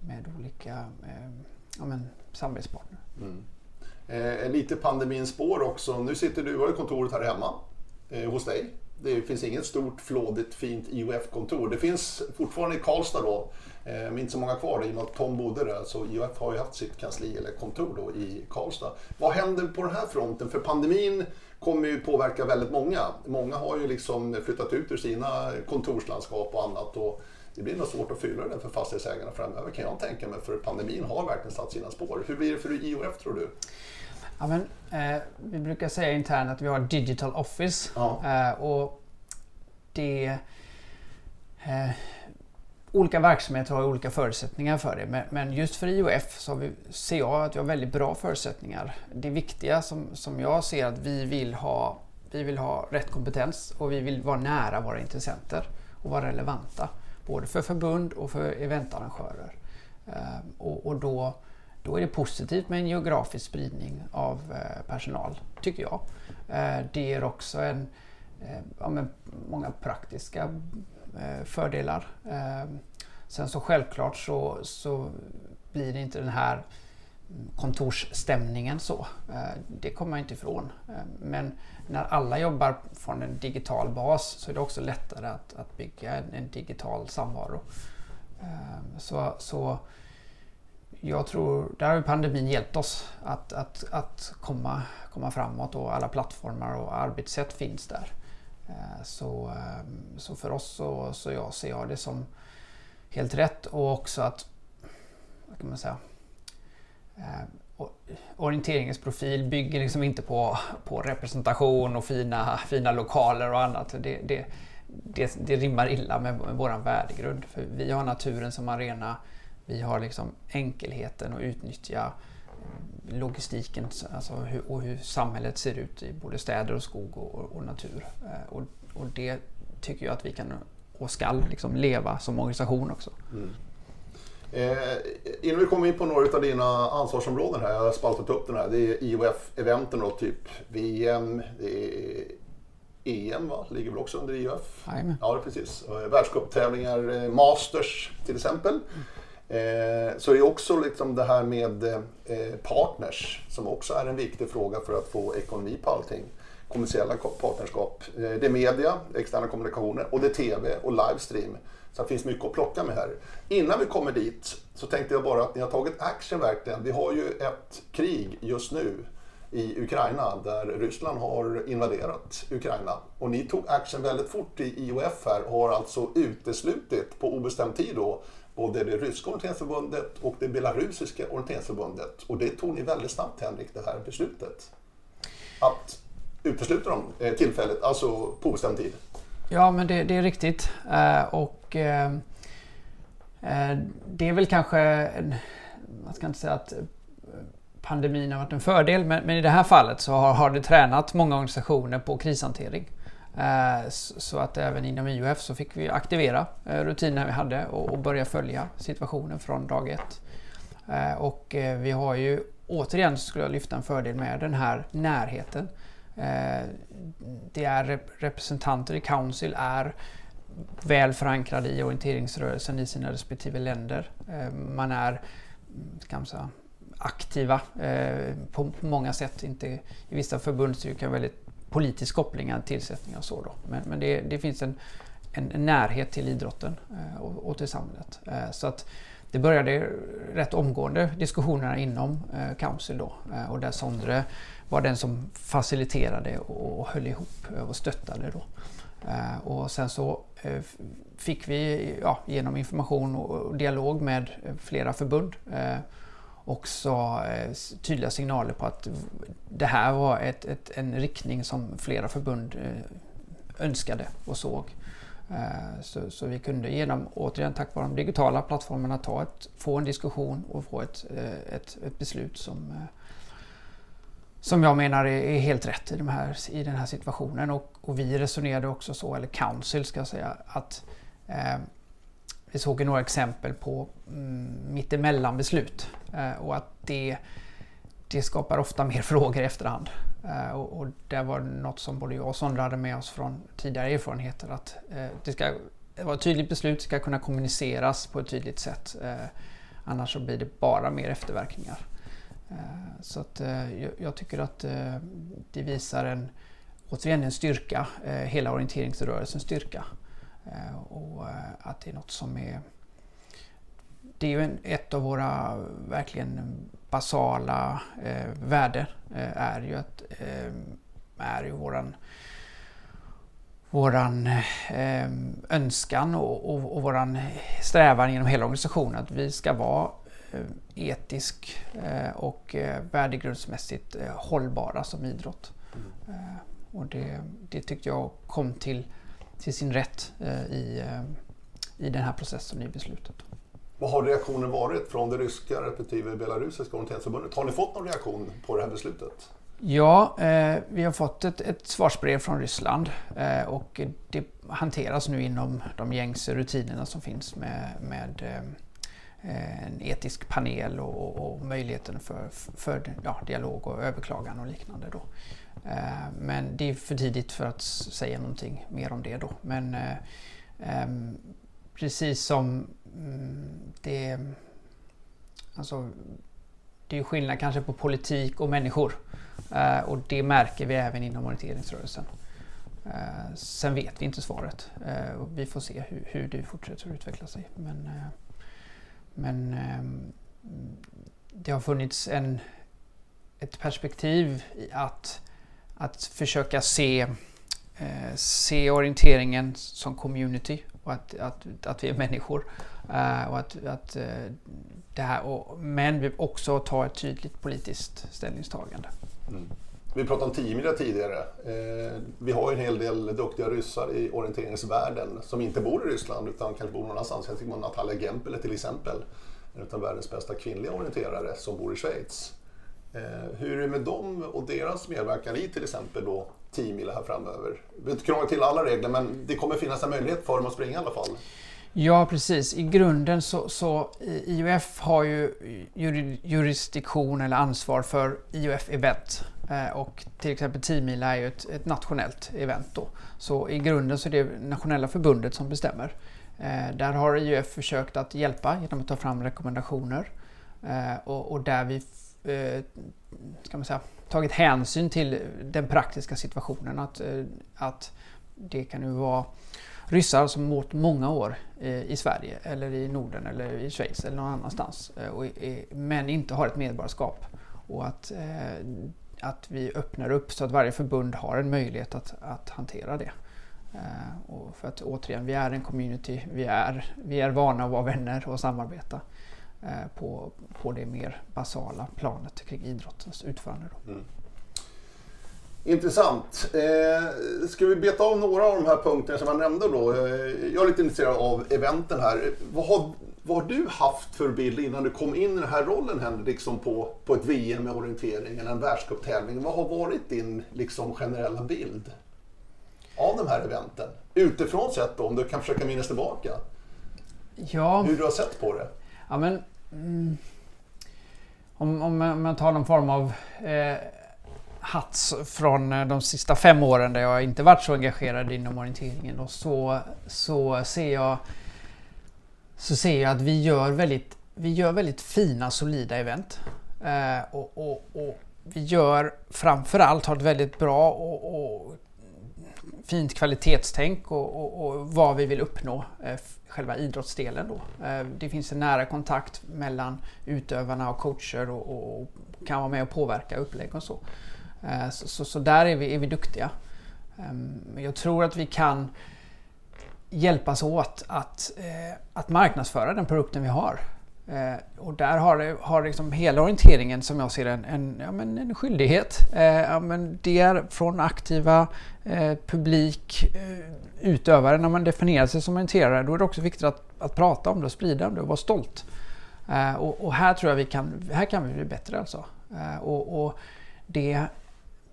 med olika eh, ja, men, samarbetspartner. Mm. Eh, lite pandemins spår också. Nu sitter du har kontoret här hemma eh, hos dig det finns inget stort, flådigt, fint IOF-kontor. Det finns fortfarande i Karlstad då, eh, men inte så många kvar i och med att Tom bodde där. Så IOF har ju haft sitt kansli eller kontor då i Karlstad. Vad händer på den här fronten? För pandemin kommer ju påverka väldigt många. Många har ju liksom flyttat ut ur sina kontorslandskap och annat. Och det blir nog svårt att fylla den för fastighetsägarna framöver kan jag tänka mig. För pandemin har verkligen satt sina spår. Hur blir det för IOF tror du? Ja, men, eh, vi brukar säga internt att vi har Digital Office. Ja. Eh, och det... Eh, olika verksamheter har olika förutsättningar för det. Men, men just för IOF så vi, ser jag att vi har väldigt bra förutsättningar. Det viktiga som, som jag ser att vi vill ha vi vill ha rätt kompetens och vi vill vara nära våra intressenter och vara relevanta. Både för förbund och för eventarrangörer. Eh, och, och då då är det positivt med en geografisk spridning av eh, personal, tycker jag. Eh, det ger också en, eh, ja, många praktiska fördelar. Sen så självklart så, så blir det inte den här kontorsstämningen så. Det kommer man inte ifrån. Men när alla jobbar från en digital bas så är det också lättare att, att bygga en, en digital samvaro. Så, så jag tror, där har pandemin hjälpt oss att, att, att komma, komma framåt och alla plattformar och arbetssätt finns där. Eh, så, ehm, så för oss så, så jag ser jag det som helt rätt och också att, vad kan man säga, eh, orienteringens profil bygger liksom inte på, på representation och fina, fina lokaler och annat. Det, det, det, det rimmar illa med, med vår värdegrund. För vi har naturen som arena. Vi har liksom enkelheten att utnyttja logistiken alltså hur, och hur samhället ser ut i både städer och skog och, och natur. Eh, och, och, det tycker jag att vi kan och ska liksom leva som organisation också. Mm. Eh, innan vi kommer in på några av dina ansvarsområden här, jag har spaltat upp den här. Det är IOF-eventen då, typ VM, det är EM va? ligger väl också under IOF? Amen. Ja, precis. Världscuptävlingar, eh, Masters till exempel. Mm. Eh, så är också liksom det här med eh, partners som också är en viktig fråga för att få ekonomi på allting. Kommersiella partnerskap. Eh, det är media, externa kommunikationer och det är TV och livestream. Så det finns mycket att plocka med här. Innan vi kommer dit så tänkte jag bara att ni har tagit action verkligen. Vi har ju ett krig just nu i Ukraina där Ryssland har invaderat Ukraina. Och ni tog action väldigt fort i IOF här och har alltså uteslutit på obestämd tid då både det ryska orienteringsförbundet och det belarusiska orienteringsförbundet. Och det tog ni väldigt snabbt Henrik, det här beslutet. Att utesluta dem eh, tillfälligt, alltså på obestämd tid. Ja, men det, det är riktigt. Eh, och eh, det är väl kanske, man ska inte säga att pandemin har varit en fördel, men, men i det här fallet så har, har det tränat många organisationer på krishantering. Eh, så att även inom IOF så fick vi aktivera eh, rutinerna vi hade och börja följa situationen från dag ett. Eh, och vi har ju återigen skulle jag lyfta en fördel med den här närheten. Det är representanter i Council är väl förankrade i orienteringsrörelsen i sina respektive länder. Man är kan man säga, aktiva på många sätt. Inte, I vissa förbundsstyrkor väldigt politisk koppling än tillsättningar och så. Då. Men, men det, det, finns en, en, närhet till idrotten eh, och, och till samhället. Eh, så att det började rätt omgående diskussionerna inom eh, Council då eh, och där Sondre var den som faciliterade och, och höll ihop eh, och stöttade. Då. Eh, och sen så eh, fick vi ja, genom information och dialog med eh, flera förbund eh, också eh, tydliga signaler på att det här var ett, ett, en riktning som flera förbund eh, önskade och såg. Eh, så, så, vi kunde genom, återigen tack vare de digitala plattformarna, ta ett, få en diskussion och få ett, ett, ett beslut som, som jag menar är, helt rätt i, de här, i den här situationen. Och, och vi resonerade också så, eller Council ska jag säga, att eh, vi såg ju några exempel på mm, mittemellan-beslut eh, och att det, det skapar ofta mer frågor i efterhand. Eh, och, och det var något som både jag och Sondra hade med oss från tidigare erfarenheter att eh, det ska vara ett tydligt beslut, ska kunna kommuniceras på ett tydligt sätt. Annars så blir det bara mer efterverkningar. Så att, jag, jag, tycker att det visar en, återigen en styrka, hela orienteringsrörelsens styrka. Eh, och eh, att det är något som är... Det är ju en, ett av våra verkligen basala eh, värden eh, är ju att är ju våran våran eh, önskan och, och, och, våran strävan genom hela organisationen att vi ska vara etisk eh, och eh, värdegrundsmässigt hållbara som idrott. Mm. och det, det tyckte jag kom till till sin rätt eh, i, eh, i den här processen i beslutet. Vad har reaktionen varit från det ryska respektive belarusiska orienteringsförbundet? Har ni fått någon reaktion på det här beslutet? Ja, eh, vi har fått ett, ett svarsbrev från Ryssland eh, och det hanteras nu inom de gängse rutinerna som finns med, med eh, en etisk panel och, och möjligheten för, för ja, dialog och överklagan och liknande. Då. Eh, men det är för tidigt för att säga någonting mer om det då. Men eh, ehm, precis som mm, det... Alltså, det är skillnad kanske på politik och människor. Eh, och det märker vi även inom orienteringsrörelsen. Sen vet vi inte svaret. Vi får se hur, hur det fortsätter att utveckla sig. Men, men ehm, det har funnits en, ett perspektiv i att, att försöka se, eh, se orienteringen som community och att, att, att vi är människor. Eh, och att, att eh, det här, och, men vi också ta ett tydligt politiskt ställningstagande. Mm. Vi pratade om 10 tidigare. Eh, vi har ju en hel del duktiga ryssar i orienteringsvärlden som inte bor i Ryssland utan kanske bor någon annanstans. Jag tänker på Natalia Gempele till exempel. En av världens bästa kvinnliga orienterare som bor i Schweiz. Eh, hur är det med dem och deras medverkan i till exempel då 10 här framöver? Vi behöver inte krångla till alla regler men det kommer finnas en möjlighet för dem att springa i alla fall. Ja precis, i grunden så, så eh, IOF har ju jurisdiktion eller ansvar för IOF Event. Eh, och till exempel 10 är ju ett, ett, nationellt event då. Så i grunden så är det nationella förbundet som bestämmer. Där har IOF försökt att hjälpa genom att ta fram rekommendationer och, och, där vi Eh, ska man säga, tagit hänsyn till den praktiska situationen. Att, eh, att det kan ju vara ryssar som bott många år eh, i Sverige eller i Norden eller i Schweiz eller någon annanstans men inte har ett medborgarskap. Och att att vi öppnar upp så att varje förbund har en möjlighet att, att hantera det. Och för att återigen, vi är en community, vi är, vi är vana att vara vänner och samarbeta på, på det mer basala planet kring idrottens utförande. Mm. Intressant. Eh, ska vi beta av några av de här punkterna som jag nämnde då? Eh, jag är lite intresserad av eventen här. Vad har vad har du haft för bild innan du kom in i den här rollen Henrik, liksom på, på ett VM med orientering eller en världscuptävling? Vad har varit din liksom, generella bild av de här eventen? Utifrån sett då, om du kan försöka minnas tillbaka. Ja. Hur du har sett på det? Ja, men, mm, om, om, om jag tar någon form av eh, hats från eh, de sista fem åren där jag inte varit så engagerad inom orienteringen och så, så ser jag så ser jag att vi gör väldigt, vi gör väldigt fina solida event. Eh, och, och, och, vi gör framförallt har ett väldigt bra och, och fint kvalitetstänk och, och, vad vi vill uppnå, eh, själva idrottsdelen. Då. Eh, det finns en nära kontakt mellan utövarna och coacher och, och kan vara med och påverka upplägg och så. Eh, så, så, så, där är vi, är vi duktiga. Ehm, jag tror att vi kan hjälpas åt att, eh, att marknadsföra den produkten vi har. Eh, och där har, det, har liksom hela orienteringen som jag ser en, en, ja, men en skyldighet. Eh, ja, men det är från aktiva eh, publik, eh, utövare, när man definierar sig som orienterare då är det också viktigt att, att prata om det och sprida om det och vara stolt. Eh, och, och, här tror jag vi kan, här kan vi bli bättre alltså. Eh, och, och det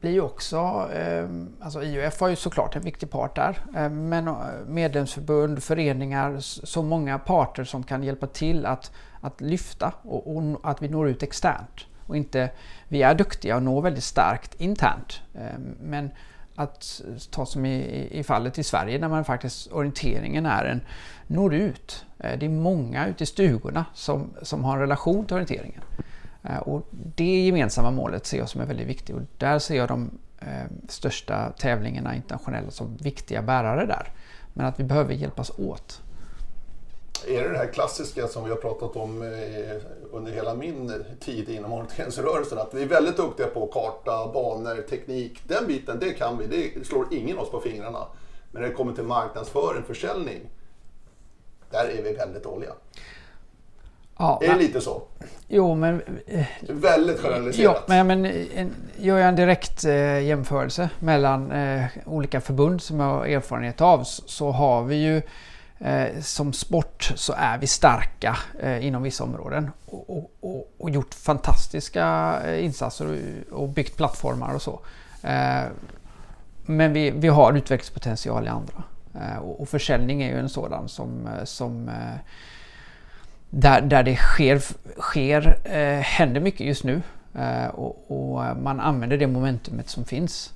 blir ju också, eh, alltså IUF har ju såklart en viktig part där, eh, men eh, medlemsförbund, föreningar, så många parter som kan hjälpa till att, att lyfta och, och att vi når ut externt. Och inte, vi är duktiga och når väldigt starkt internt, ehm, men att ta som i, i fallet i Sverige där man faktiskt orienteringen är en, når ut. Eh, det är många ute i stugorna som, som har en relation till orienteringen. Eh, och det gemensamma målet ser jag som är väldigt viktigt och där ser jag de eh, största tävlingarna internationella som viktiga bärare där. Men att vi behöver hjälpas åt. Är det det här klassiska som vi har pratat om eh, under hela min tid inom orienteringsrörelsen, att vi är väldigt duktiga på karta, banor, teknik. Den biten, det kan vi. Det slår ingen oss på fingrarna. Men när det kommer till marknadsföring, försäljning, där är vi väldigt dåliga. Ja, är det lite så? Jo, men... Eh, Väldigt generaliserat. Ja, men, men en, gör jag en direkt eh, jämförelse mellan eh, olika förbund som jag har erfarenhet av så har vi ju eh, Eh, som sport så är vi starka eh, inom vissa områden och, och, och, gjort fantastiska eh, insatser och, byggt plattformar och så. men vi, vi har utvecklingspotential i andra. och, försäljning är ju en sådan som, som där, där det sker, sker händer mycket just nu och, och, man använder det momentumet som finns.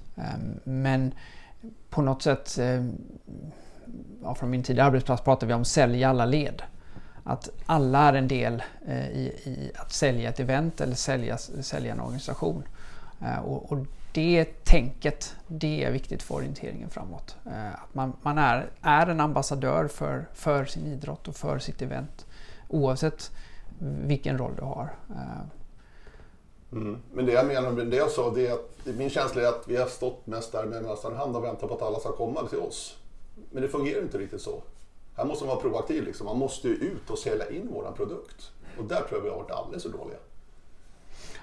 Men på något sätt, ja, från min tidigare arbetsplats pratar vi om sälj i alla led. Att alla är en del eh, i, i, att sälja ett event eller sälja, sälja en organisation. Eh, och, och, det tänket, det är viktigt för orienteringen framåt. Eh, att man, man är, är en ambassadör för, för sin idrott och för sitt event oavsett vilken roll du har. Eh. Mm. Men det jag menar med det jag sa, det är att min känsla är att vi har stått mest där med mössan i hand och väntat på att alla ska komma till oss. Men det fungerar inte riktigt så. Här måste man vara proaktiv. Liksom. Man måste ju ut och sälja in våran produkt. Och där tror jag vi har varit alldeles för dåliga.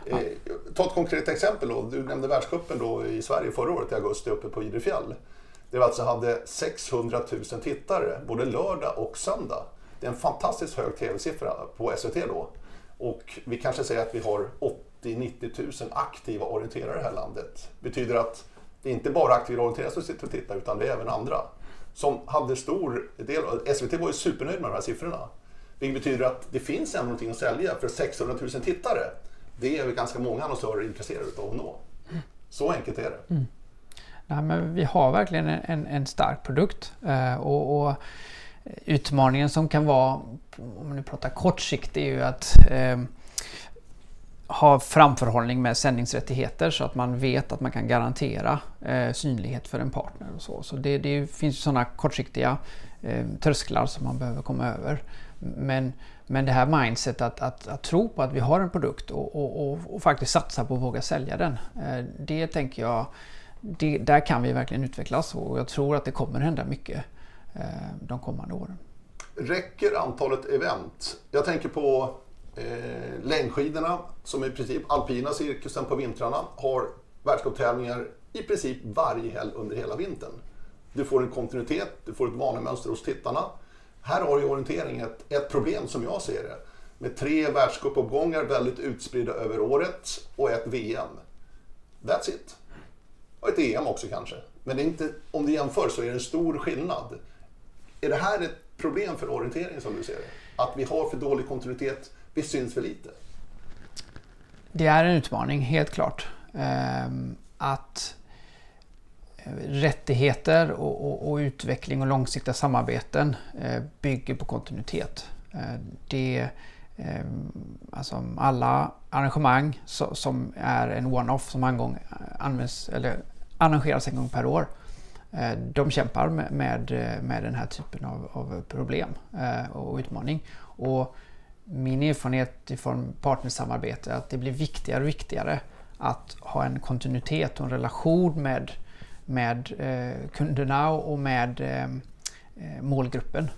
Ja. Eh, ta ett konkret exempel då. Du nämnde världscupen då i Sverige förra året i augusti uppe på Idrefjäll. Där vi alltså hade 600 000 tittare både lördag och söndag. Det är en fantastiskt hög tv-siffra på SVT då. Och vi kanske säger att vi har 80-90 000 aktiva orienterare i det här landet. betyder att det är inte bara aktiva orienterare som sitter och tittar utan det är även andra. Som hade stor del, SVT var ju supernöjd med de här siffrorna. Vilket betyder att det finns ändå någonting att sälja för 600 000 tittare. Det är väl ganska många annonsörer intresserade av att nå. Så enkelt är det. Mm. Nej, men vi har verkligen en, en stark produkt. Eh, och, och, Utmaningen som kan vara, om man nu pratar kortsiktigt, är ju att eh, ha framförhållning med sändningsrättigheter så att man vet att man kan garantera eh, synlighet för en partner. och Så, så det, det finns sådana kortsiktiga eh, trösklar som man behöver komma över. Men, men det här mindset att, att, att tro på att vi har en produkt och, och, och, och faktiskt satsa på att våga sälja den. Eh, det tänker jag, det, där kan vi verkligen utvecklas och jag tror att det kommer hända mycket eh, de kommande åren. Räcker antalet event? Jag tänker på eh, längdskidorna som i princip alpina cirkusen på vintrarna har världscuptävlingar i princip varje helg under hela vintern. Du får en kontinuitet, du får ett vanemönster hos tittarna. Här har ju orientering ett, ett problem som jag ser det. Med tre världscupuppgångar väldigt utspridda över året och ett VM. That's it. Och ett EM också kanske. Men det är inte, om du jämför så är det en stor skillnad. Är det här ett problem för orientering som du ser det? Att vi har för dålig kontinuitet vi syns för lite. Det är en utmaning, helt klart. Ehm, att eh, rättigheter och, och, och, utveckling och långsiktiga samarbeten eh, bygger på kontinuitet. Eh, det, ehm, alltså alla arrangemang som är en one-off som en används, eller arrangeras en gång per år de kämpar med, med, med den här typen av, av problem och utmaning. Och min erfarenhet från partnersamarbete är att det blir viktigare och viktigare att ha en kontinuitet och en relation med, med eh, kunderna och med eh, eh målgruppen.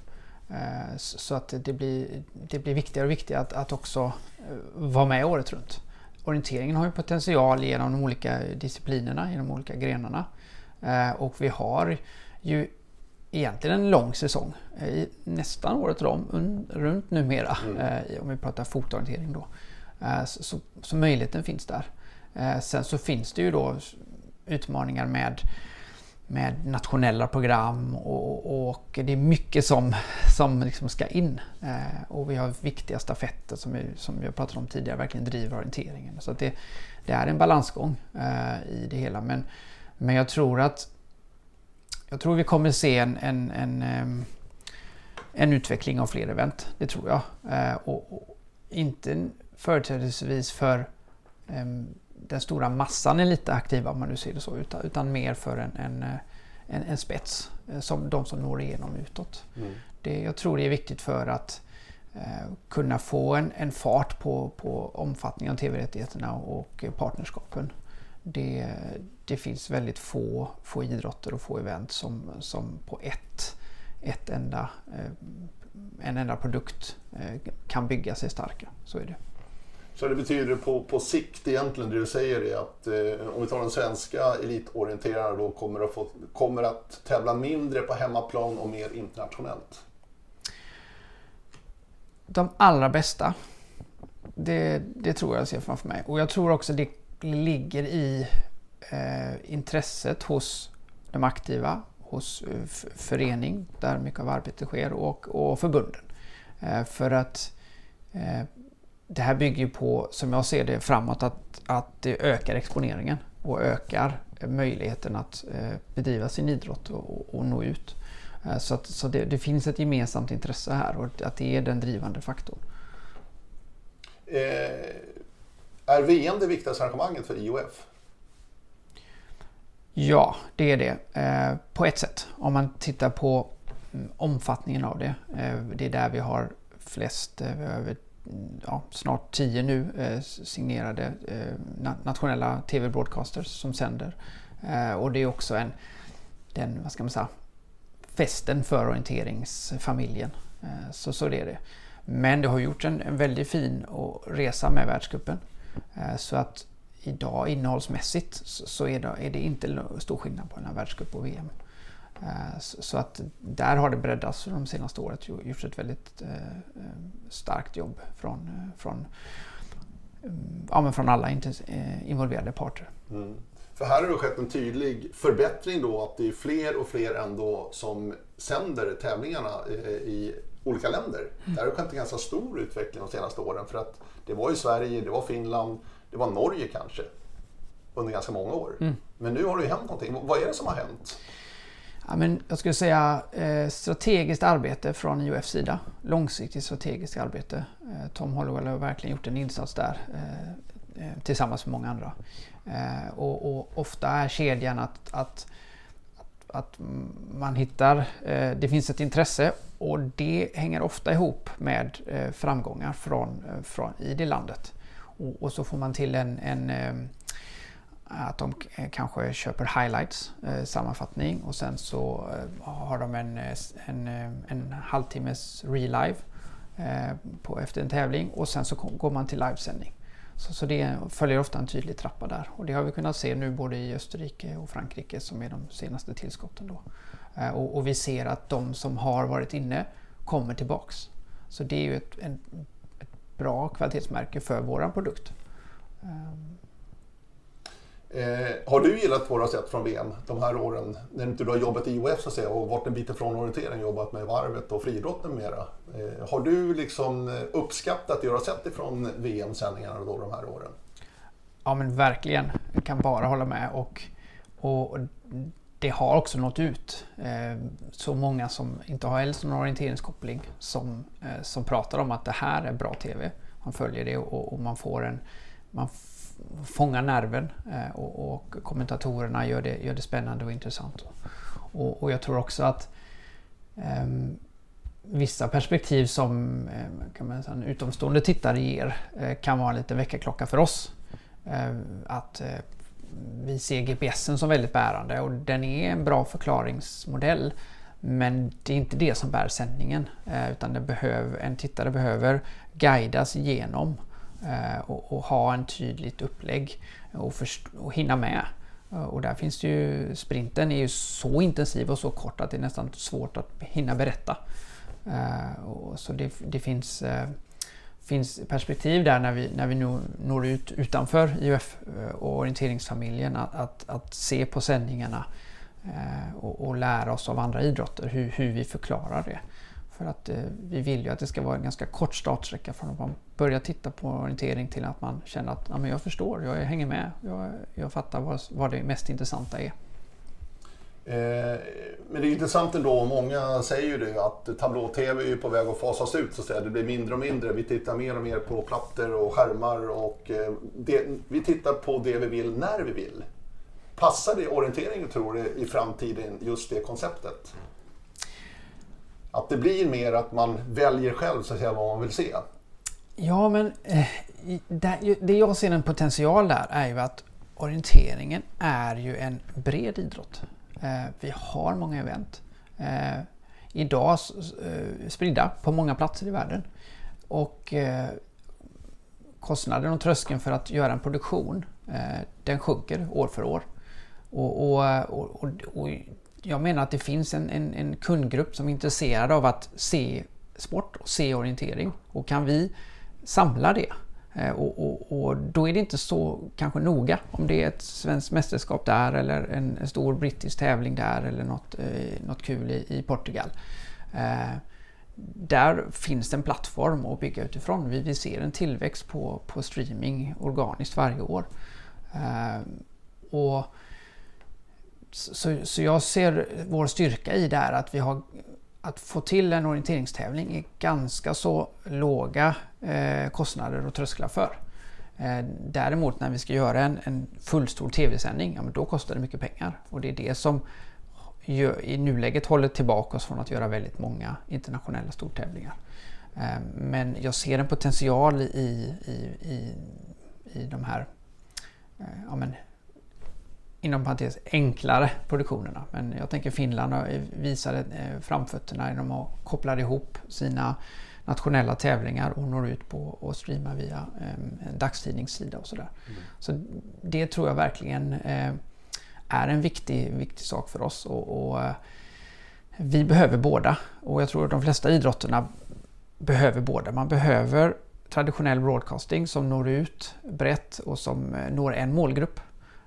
Eh, så att det blir, det blir viktigare och viktigare att, att också eh, vara med året runt. Orienteringen har ju potential genom de olika disciplinerna, genom de olika grenarna. Eh, och vi har ju egentligen en lång säsong. I nästan året om, runt numera. Mm. Eh, om vi pratar fotorientering då. Eh, så, så, så, möjligheten finns där. Eh, sen så finns det ju då utmaningar med, med nationella program och, och det är mycket som, som liksom ska in. Och vi har viktiga stafetter som vi, som vi har pratat om tidigare, verkligen driver orienteringen. Så det, det är en balansgång i det hela. Men, men jag tror att jag tror vi kommer se en, en, en, en utveckling av fler event. Det tror jag. Eh, och, och inte företrädesvis för den stora massan är lite aktiva om man nu ser det så, utan, utan mer för en, en, en, en spets, eh, som de som når igenom utåt. Mm. Det, jag tror det är viktigt för att eh, kunna få en, en fart på, på omfattningen av tv-rättigheterna och partnerskapen det, det finns väldigt få, få idrotter och få event som, som på ett, ett enda, eh, en enda produkt eh, kan bygga sig starka. Så är det. Så det betyder på, på sikt egentligen det du säger är att eh, om vi tar den svenska elitorienterarna då kommer att, få, kommer att tävla mindre på hemmaplan och mer internationellt? De allra bästa. Det, det tror jag ser framför mig. Och jag tror också det ligger i eh, intresset hos de aktiva, hos eh, förening där mycket av arbetet sker och, och förbunden. Eh, för att eh, det här bygger ju på, som jag ser det framåt, att, att det ökar exponeringen och ökar möjligheten att eh, bedriva sin idrott och, och nå ut. Eh, så, att, så det, det, finns ett gemensamt intresse här och att det är den drivande faktorn. Är VM det viktigaste arrangemanget för IOF? Ja, det är det. Eh, på ett sätt. Om man tittar på mm, omfattningen av det. Eh, det är där vi har flest, eh, över mm, ja, snart tio nu eh, signerade eh, nationella TV-broadcasters som sänder. Eh, och det är också en, den, vad ska man säga, festen för orienteringsfamiljen. Så, så det är det. Men det har gjort en, en väldigt fin resa med världscupen. Eh, så att idag innehållsmässigt så är det, är det inte stor skillnad på en världscup och VM. Eh, så att där har det breddats de senaste året, gjorts ett väldigt starkt jobb från, från, ja, men från alla involverade parter. Mm. För här har det skett en tydlig förbättring då att det är fler och fler ändå som sänder tävlingarna i olika länder. Mm. Där har det skett en ganska stor utveckling de senaste åren för att det var ju Sverige, det var Finland, det var Norge kanske under ganska många år. Mm. Men nu har det ju hänt någonting. Vad är det som har hänt? Ja, men jag skulle säga eh, strategiskt arbete från IOFs sida. Långsiktigt strategiskt arbete. Eh, Tom Hollowell har verkligen gjort en insats där eh, tillsammans med många andra. Och, och, ofta är kedjan att, att, att, man hittar, det finns ett intresse och det hänger ofta ihop med eh, framgångar från, eh, från, i det landet. Och, och så får man till en, en eh, att de kanske köper highlights, sammanfattning och sen så har de en, en, en halvtimmes relive på, efter en tävling och sen så går man till livesändning. Så, så, det följer ofta en tydlig trappa där och det har vi kunnat se nu både i Österrike och Frankrike som är de senaste tillskotten. Då. Eh, och, och vi ser att de som har varit inne kommer tillbaks. Så det är ju ett, en, ett bra kvalitetsmärke för våran produkt. Um, Eh, har du gillat våra sätt från VM de här åren när inte du har jobbat i IOF så att säga, och varit en bit ifrån orientering, jobbat med varvet och friidrotten mera. Eh, har du liksom uppskattat det du har sett ifrån VM-sändningarna då de här åren? Ja men verkligen, jag kan bara hålla med och, och det har också nått ut. Eh, så många som inte har ens någon orienteringskoppling som, eh, som pratar om att det här är bra TV. Man följer det och, och man får en man fångar nerven eh, och, och, kommentatorerna gör det, gör det spännande och intressant. Och, och jag tror också att um, vissa perspektiv som eh, kan man säga, en utomstående tittare ger eh, kan vara en liten väckarklocka för oss. Eh, att eh, vi ser GPSen som väldigt bärande och den är en bra förklaringsmodell. Men det är inte det som bär sändningen eh, utan det behöver, en tittare behöver guidas igenom eh, och, och, ha en tydligt upplägg och, och hinna med. Eh, och där finns det ju, sprinten är ju så intensiv och så kort att det är nästan svårt att hinna berätta. Och så det, det finns, finns perspektiv där när vi, när vi nu når ut utanför IUF eh, och orienteringsfamiljen att, att, att se på sändningarna eh, och, och, lära oss av andra idrotter hur, hur vi förklarar det. För att eh, vi vill ju att det ska vara en ganska kort startsträcka från att man börjar titta på orientering till att man känner att ja, men jag förstår, jag hänger med, jag, jag fattar vad, vad det mest intressanta är. Eh, men det är intressant ändå, många säger ju det att tablå-tv är på väg att fasas ut så att säga. Det blir mindre och mindre. Vi tittar mer och mer på plattor och skärmar och eh, det, vi tittar på det vi vill när vi vill. Passar det orienteringen tror du i framtiden, just det konceptet? Att det blir mer att man väljer själv så att säga, vad man vill se. Ja, men eh, det jag ser en potential där är ju att orienteringen är ju en bred idrott. Eh, vi har många event. Eh, idag eh, spridda på många platser i världen. Och eh, kostnaden och tröskeln för att göra en produktion eh, den sjunker år för år. Och, och, och, och jag menar att det finns en, en, en kundgrupp som är intresserad av att se sport och se orientering. Och kan vi samla det Eh, och, och, och, då är det inte så kanske noga om det är ett svenskt mästerskap där eller en, stor brittisk tävling där eller något, eh, något kul i, i Portugal. Eh, där finns det en plattform att bygga utifrån. Vi, vi ser en tillväxt på, på streaming organiskt varje år. Eh, och så, så jag ser vår styrka i det här att vi har att få till en orienteringstävling är ganska så låga eh, kostnader och trösklar för. Eh, däremot när vi ska göra en, en fullstor tv-sändning, ja, då kostar det mycket pengar. Och det är det som gör, i nuläget håller tillbaka oss från att göra väldigt många internationella stortävlingar. Eh, men jag ser en potential i, i, i, i de här eh, ja, men, inom parentes enklare produktionerna. Men jag tänker Finland visade framfötterna genom att koppla ihop sina nationella tävlingar och når ut på och streamar via en dagstidningssida och sådär. Mm. Så det tror jag verkligen är en viktig, viktig sak för oss. Och, och, vi behöver båda och jag tror att de flesta idrotterna behöver båda. Man behöver traditionell broadcasting som når ut brett och som eh, når en målgrupp.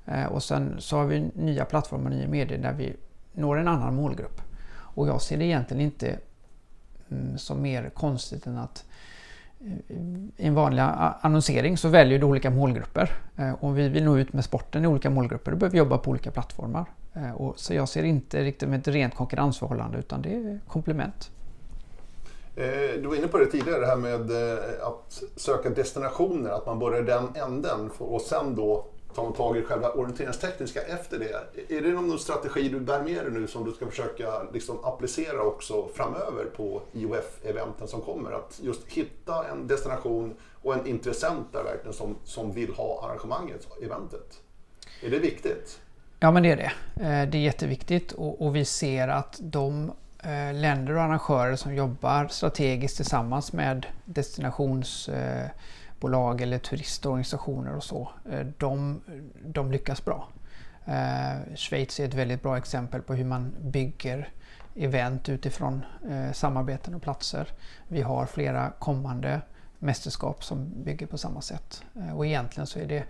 Eh, och sen så har vi nya plattformar, nya medier där vi når en annan målgrupp. Och jag ser det egentligen inte mm, som mer konstigt än att eh, i en vanlig annonsering så väljer du olika målgrupper. Eh, Om vi vill nå ut med sporten i olika målgrupper, då behöver vi jobba på olika plattformar. Och så jag ser inte riktigt med ett rent konkurrensförhållande utan det är komplement. Du var inne på det tidigare, det här med att söka destinationer, att man börjar den änden och sen då tar man tag i själva orienteringstekniska efter det. Är det någon strategi du bär med dig nu som du ska försöka liksom applicera också framöver på IOF-eventen som kommer? Att just hitta en destination och en intressent där verkligen som, som vill ha arrangemanget, eventet. Är det viktigt? Ja men det är det. Eh, det är jätteviktigt och, och vi ser att de eh, länder och arrangörer som jobbar strategiskt tillsammans med destinations eh, bolag eller turistorganisationer och så, eh, de, de lyckas bra. Eh, Schweiz är ett väldigt bra exempel på hur man bygger event utifrån eh, samarbeten och platser. Vi har flera kommande mästerskap som bygger på samma sätt. Eh, och egentligen så är det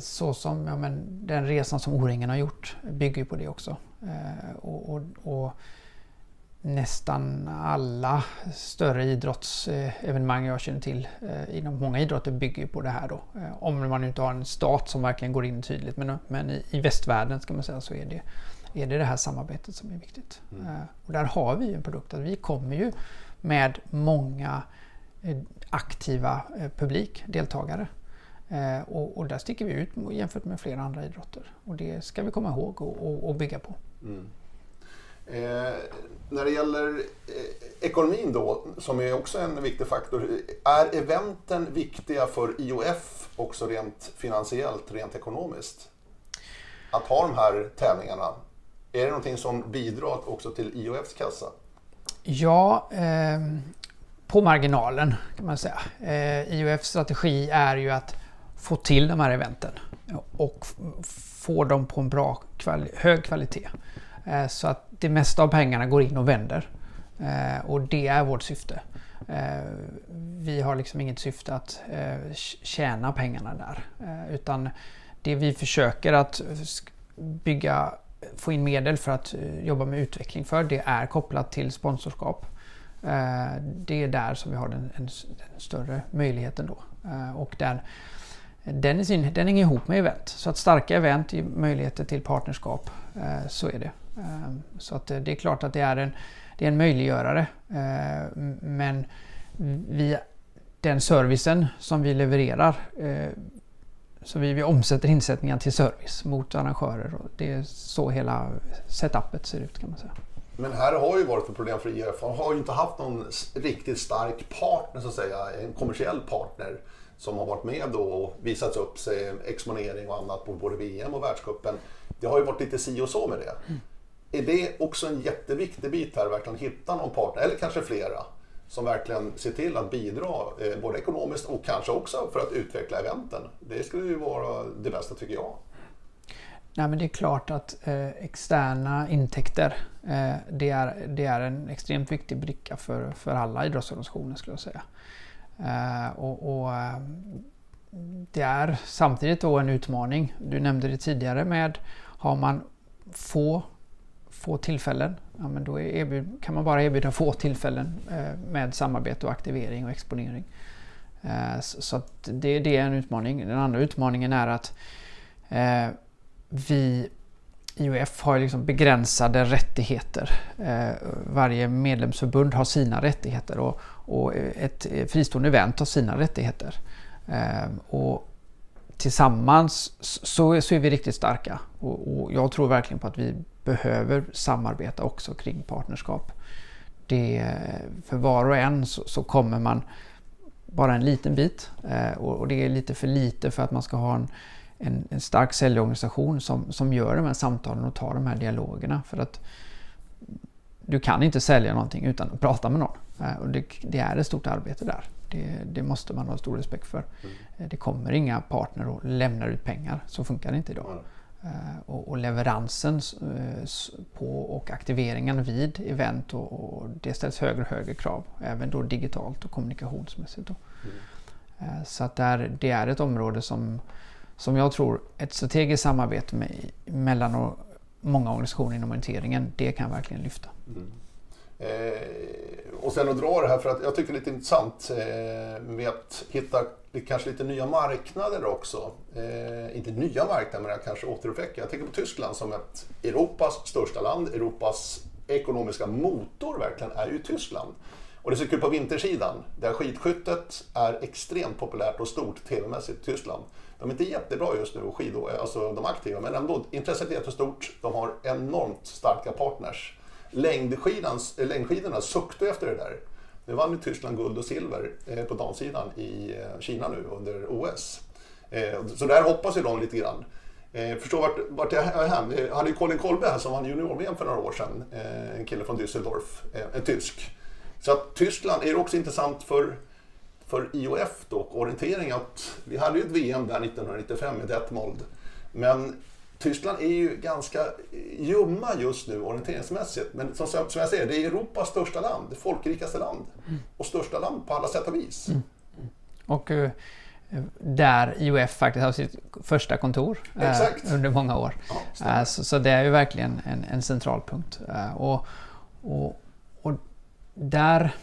så som ja, men, den resan som O-ringen har gjort bygger på det också. Eh, och, och, och, nästan alla större idrottsevenemang jag känner till eh, inom många idrotter bygger på det här då. Eh, om man inte har en stat som verkligen går in tydligt. Men, men i, i västvärlden ska man säga så är det är det, det här samarbetet som är viktigt. Mm. Och där har vi en produkt att vi kommer ju med många aktiva publik, deltagare. Och, och, där sticker vi ut jämfört med flera andra idrotter. Och det ska vi komma ihåg och, och, och bygga på. Mm. Eh, när det gäller eh, ekonomin då, som är också en viktig faktor. Är eventen viktiga för IOF också rent finansiellt, rent ekonomiskt? Att ha de här tävlingarna, är det någonting som bidrar också till IOFs kassa? Ja, eh, på marginalen kan man säga. Eh, IOFs strategi är ju att få till de här eventen och få dem på en bra, hög kvalitet. Eh, så att det mesta av pengarna går in och vänder. Eh, och det är vårt syfte. Eh, vi har liksom inget syfte att eh, tjäna pengarna där. Eh, utan det vi försöker att bygga, få in medel för att eh, jobba med utveckling för, det är kopplat till sponsorskap. Det är där som vi har den, den, den större möjligheten då. Och där den, sin, den hänger ihop med event. Så att starka event ger möjligheter till partnerskap. Eh, så är det. Eh, så att det är klart att det är en, det är en möjliggörare. Eh, men vi, den servicen som vi levererar så vi, vi omsätter insättningar till service mot arrangörer. Det är så hela setupet ser ut kan man säga. Men här har ju varit ett problem för IF. Man har ju inte haft någon riktigt stark partner så att säga, en kommersiell partner som har varit med och visats upp sig, exponering och annat på både VM och världscupen. Det har ju varit lite si och så med det. Mm. Är det också en jätteviktig bit här, verkligen hitta någon partner, eller kanske flera, som verkligen ser till att bidra eh, både ekonomiskt och kanske också för att utveckla eventen. Det skulle ju vara det bästa tycker jag. Nej, men det är klart att eh, externa intäkter eh, det, är, det är en extremt viktig bricka för, för alla idrottsorganisationer skulle jag säga. Eh, och, och, eh, det är samtidigt då en utmaning. Du nämnde det tidigare med har man få, få tillfällen, ja, men då erbjud, kan man bara erbjuda få tillfällen eh, med samarbete och aktivering och exponering. Eh, så det, det, är en utmaning. Den andra utmaningen är att eh, vi IOF har liksom begränsade rättigheter. Eh, varje medlemsförbund har sina rättigheter och, och ett fristående event har sina rättigheter. Och tillsammans så, så är vi riktigt starka och, och, jag tror verkligen på att vi behöver samarbeta också kring partnerskap. det, för var och en så, så kommer man bara en liten bit eh, och, och, det är lite för lite för att man ska ha en, en, en stark säljorganisation som, som gör de här samtalen och tar de här dialogerna. För att du kan inte sälja någonting utan att prata med någon. Eh, och det, det är ett stort arbete där. Det, det, måste man ha stor respekt för. Mm. Eh, det kommer inga partner och lämnar ut pengar. Så funkar det inte idag. Mm. Och, och, leveransen på och aktiveringen vid event och, och, det ställs högre och högre krav. Även då digitalt och kommunikationsmässigt. Då. Mm. Så att där, det är ett område som, som jag tror ett strategiskt samarbete med, mellan och, många organisationer inom orienteringen, det kan verkligen lyfta. Mm. Eh, och sen att dra det här för att jag tycker det är lite intressant eh, med att hitta kanske lite nya marknader också. Eh, inte nya marknader men kanske återuppväcka. Jag tänker på Tyskland som ett Europas största land. Europas ekonomiska motor verkligen är ju Tyskland. Och det ser kul på vintersidan där skidskyttet är extremt populärt och stort tv-mässigt i Tyskland. De är inte jättebra just nu, skidor, alltså de aktiva, men ändå intresset är jättestort. De har enormt starka partners. Eh, längdskidorna suktar efter det där. Nu vann ju Tyskland guld och silver eh, på damsidan i eh, Kina nu under OS. Så där hoppas ju de lite grann. Förstår vart, vart jag är hem. Jag hade ju Colin Kolbe här som vann junior-VM för några år sedan. En kille från Düsseldorf, en tysk. Så att Tyskland är också intressant för för IOF då, orientering att vi hade ju ett VM där 1995 i Detmold. Men Tyskland är ju ganska ljumma just nu orienteringsmässigt. Men som, som jag säger, det är Europas största land, det folkrikaste land. Mm. Och största land på alla sätt och vis. Mm. Och uh, där IOF faktiskt har sitt första kontor uh, under många år. Ja, uh, så, så, det är ju verkligen en, en central punkt. och, och, och där,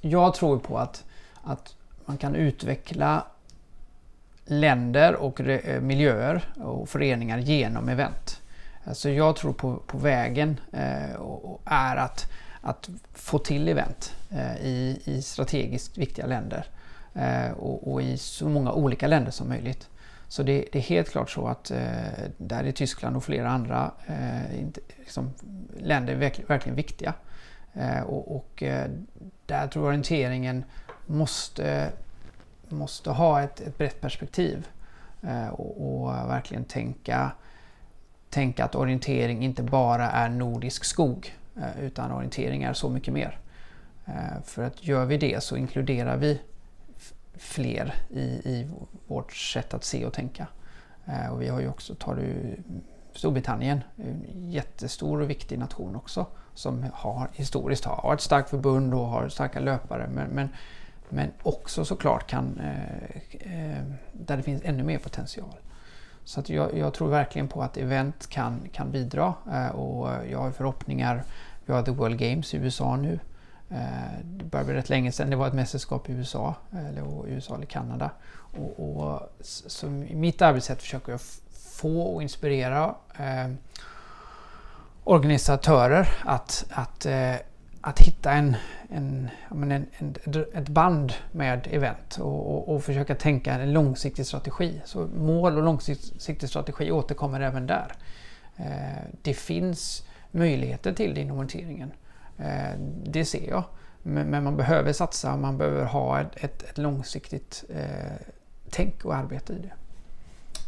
jag tror på att, att man kan utveckla länder och eh, miljöer och föreningar genom event. Så jag tror på, på vägen eh, och är att, att få till event eh, i, i strategiskt viktiga länder och, och, i så många olika länder som möjligt. Så det, det är helt klart så att där är Tyskland och flera andra liksom, länder verkligen, verkligen viktiga. och, och där tror jag orienteringen måste, måste ha ett, ett brett perspektiv eh, och, och, verkligen tänka, tänka att orientering inte bara är nordisk skog eh, utan orientering är så mycket mer. Eh, för att gör vi det så inkluderar vi fler i, i vårt sätt att se och tänka. Eh, och vi har ju också, tar du Storbritannien, en jättestor och viktig nation också som har historiskt har ett starkt förbund och har starka löpare. Men, men men också såklart kan, eh, eh, där det finns ännu mer potential. Så att jag, jag, tror verkligen på att event kan, kan bidra eh, och jag har förhoppningar. Vi har The World Games i USA nu. Eh, det börjar bli rätt länge sedan det var ett mästerskap i USA, eller USA eller Kanada. Och, och så I mitt arbetssätt försöker jag få och inspirera eh, organisatörer att, att eh, att hitta en, en, en, en, ett band med event och, och, och, försöka tänka en långsiktig strategi. Så mål och långsiktig strategi återkommer även där. Eh, det finns möjligheter till det inom orienteringen. Eh, det ser jag. Men, men, man behöver satsa, och man behöver ha ett, ett, ett långsiktigt eh, tänk och arbete i det.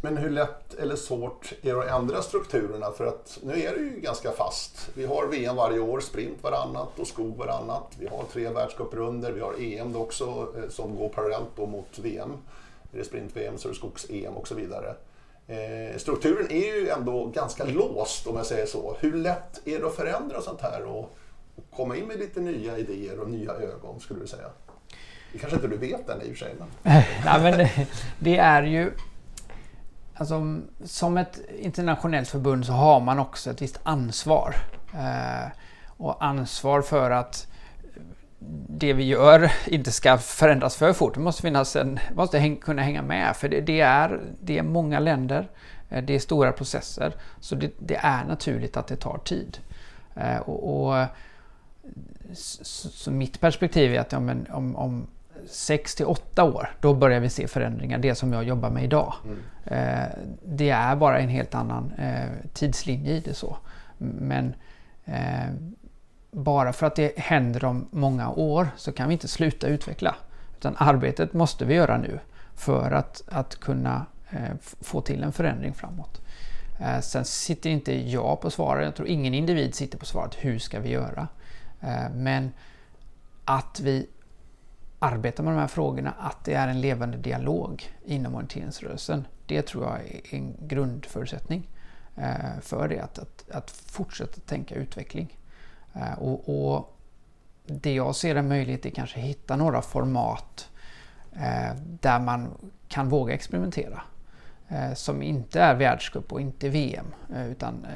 Men hur lätt eller svårt är det att ändra strukturerna? För att nu är det ju ganska fast. Vi har VM varje år, sprint varannat och skog varannat. Vi har tre världscuprundor, vi har EM också eh, som går parallellt mot VM. Är det sprint-VM så är det skogs-EM och så vidare. Eh, strukturen är ju ändå ganska låst om jag säger så. Hur lätt är det att förändra sånt här och, och komma in med lite nya idéer och nya ögon skulle du säga? Det kanske inte du vet än i och för sig. Men... Nej, men det är ju Alltså, som ett internationellt förbund så har man också ett visst ansvar. Eh, och ansvar för att det vi gör inte ska förändras för fort. Det måste, finnas en, måste häng, kunna hänga med för det, det, är, det är många länder, eh, det är stora processer. Så det, det är naturligt att det tar tid. Eh, och, och så, så, mitt perspektiv är att om, om, om 6 till 8 år, då börjar vi se förändringar. Det som jag jobbar med idag. Mm. Eh, det är bara en helt annan eh, tidslinje i det så. Men eh, bara för att det händer om många år så kan vi inte sluta utveckla. Utan arbetet måste vi göra nu för att, att kunna få till en förändring framåt. Sen sitter inte jag på svaret, jag tror ingen individ sitter på svaret hur ska vi göra? Men att vi arbetar med de här frågorna, att det är en levande dialog inom orienteringsrörelsen. Det tror jag är en grundförutsättning eh, för det, att, att, att fortsätta tänka utveckling. Eh, och, och, Det jag ser en möjlighet är kanske hitta några format eh, där man kan våga experimentera. Som inte är världscup och inte VM utan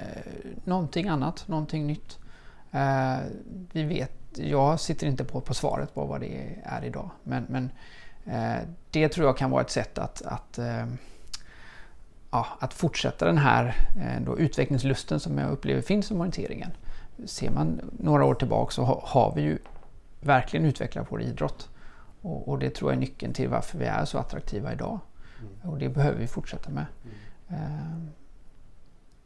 någonting annat, någonting nytt. Vi vet jag sitter inte på, på svaret på vad det är idag. Men, men eh, det tror jag kan vara ett sätt att, att, eh, ja, att fortsätta den här eh, utvecklingslusten som jag upplever finns som orienteringen. Ser man några år tillbaka så ha, har vi ju verkligen utvecklat vår idrott. Och, och, det tror jag är nyckeln till varför vi är så attraktiva idag. Mm. Och det behöver vi fortsätta med. Mm.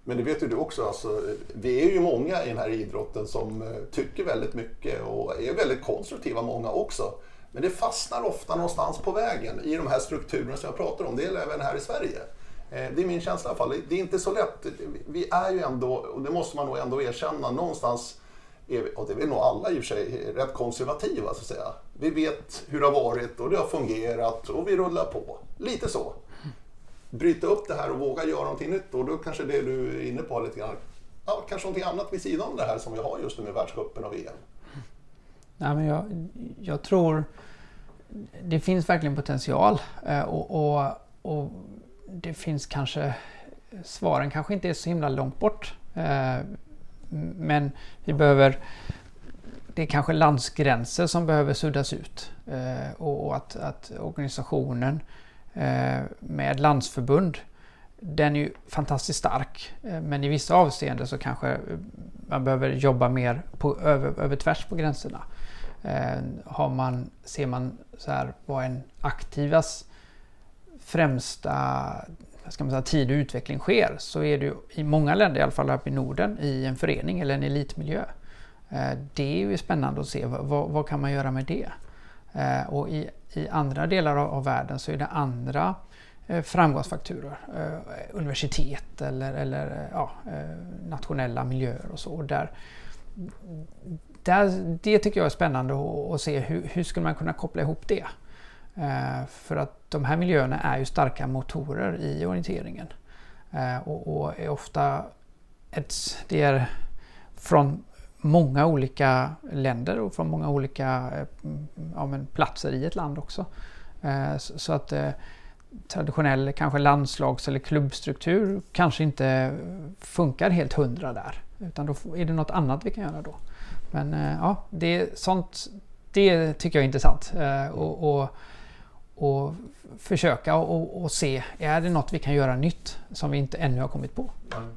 Men det vet ju du också, alltså, vi är ju många i den här idrotten som eh, tycker väldigt mycket och är väldigt konstruktiva många också. Men det fastnar ofta någonstans på vägen i de här strukturerna som jag pratar om. Det gäller även här i Sverige. Eh, det är min känsla i alla fall. Det är inte så lätt. Vi är ju ändå, och det måste man nog ändå erkänna, någonstans, och det vill nog alla i och för sig, rätt konservativa så att säga. Vi vet hur det har varit och det har fungerat och vi rullar på. Lite så bryta upp det här och våga göra någonting nytt. Och då kanske det du är inne på lite grann. Ja, kanske någonting annat vid sidan om det här som vi har just nu med världscupen och VM. Nej, men jag, jag tror det finns verkligen potential eh, och, och, och, det finns kanske svaren kanske inte är så himla långt bort. Eh, men vi behöver det är kanske landsgränser som behöver suddas ut eh, och att, att organisationen Eh, Eh, med landsförbund. Den är ju fantastiskt stark eh, men i vissa avseenden så kanske eh, man behöver jobba mer på, över, över tvärs på gränserna. Har man, ser man så här vad en aktivas främsta ska man säga, tid och utveckling sker så är det ju i många länder, i alla fall uppe i Norden, i en förening eller en elitmiljö. Det är ju spännande att se vad, vad kan man göra med det? Eh, och i i andra delar av, av världen så är det andra eh, framgångsfaktorer. Eh, universitet eller, eller eh, ja, eh, nationella miljöer och så. Och där, där, det tycker jag är spännande att, att se hur, hur skulle man kunna koppla ihop det. Eh, för att de här miljöerna är ju starka motorer i orienteringen. Eh, och, och, är ofta ett, det är från många olika länder och från många olika eh, ja, men platser i ett land också. Eh, så att eh, traditionell kanske landslags eller klubbstruktur kanske inte funkar helt hundra där. Utan då är det något annat vi kan göra då. Men ja, det, sånt, det tycker jag är intressant. Och, och, och försöka och, och, se, är det något vi kan göra nytt som vi inte ännu har kommit på? Mm.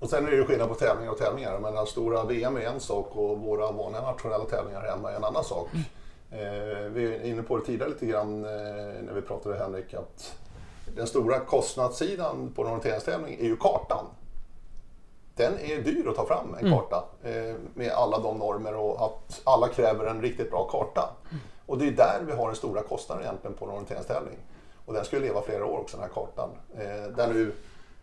Och sen är det ju skillnad på tävlingar och tävlingar. Men stora VM är en sak och våra vanliga nationella tävlingar hemma är en annan sak. Mm. Eh, vi är inne på det tidigare lite grann eh, när vi pratade Henrik att den stora kostnadssidan på en orienteringstävling är ju kartan. Den är dyr att ta fram, en mm. karta, eh, med alla de normer och att alla kräver en riktigt bra karta. Mm. Och det är där vi har den stora kostnaden egentligen på en orienteringstävling. Och den ska ju leva flera år också, den här kartan. Eh, där nu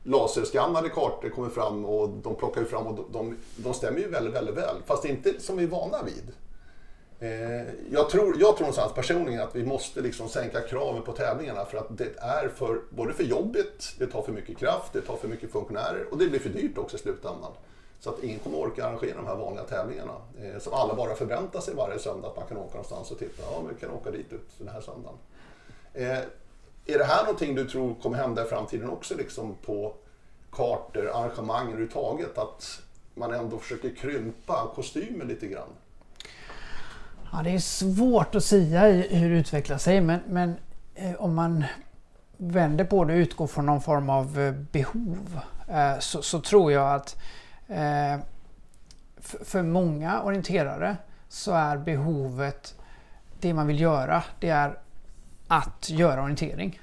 laserskannade kartor kommer fram och de plockar ju fram och de, de stämmer ju väldigt, väldigt väl. Fast inte som vi är vana vid. Eh, jag, tror, jag tror någonstans personligen att vi måste liksom sänka kraven på tävlingarna för att det är för, både för jobbigt, det tar för mycket kraft, det tar för mycket funktionärer och det blir för dyrt också i slutändan. Så att ingen kommer orka arrangera de här vanliga tävlingarna eh, som alla bara förväntar sig varje söndag att man kan åka någonstans och titta. Ja, vi kan åka dit ut den här söndagen. Eh, är det här någonting du tror kommer hända i framtiden också liksom på kartor, arrangemang överhuvudtaget? Att man ändå försöker krympa kostymen lite grann? Ja, det är svårt att säga hur det utvecklar sig men, men eh, om man vänder på det och utgår från någon form av eh, behov eh, så, så, tror jag att eh, för, för många orienterare så är behovet det man vill göra det är att göra orientering.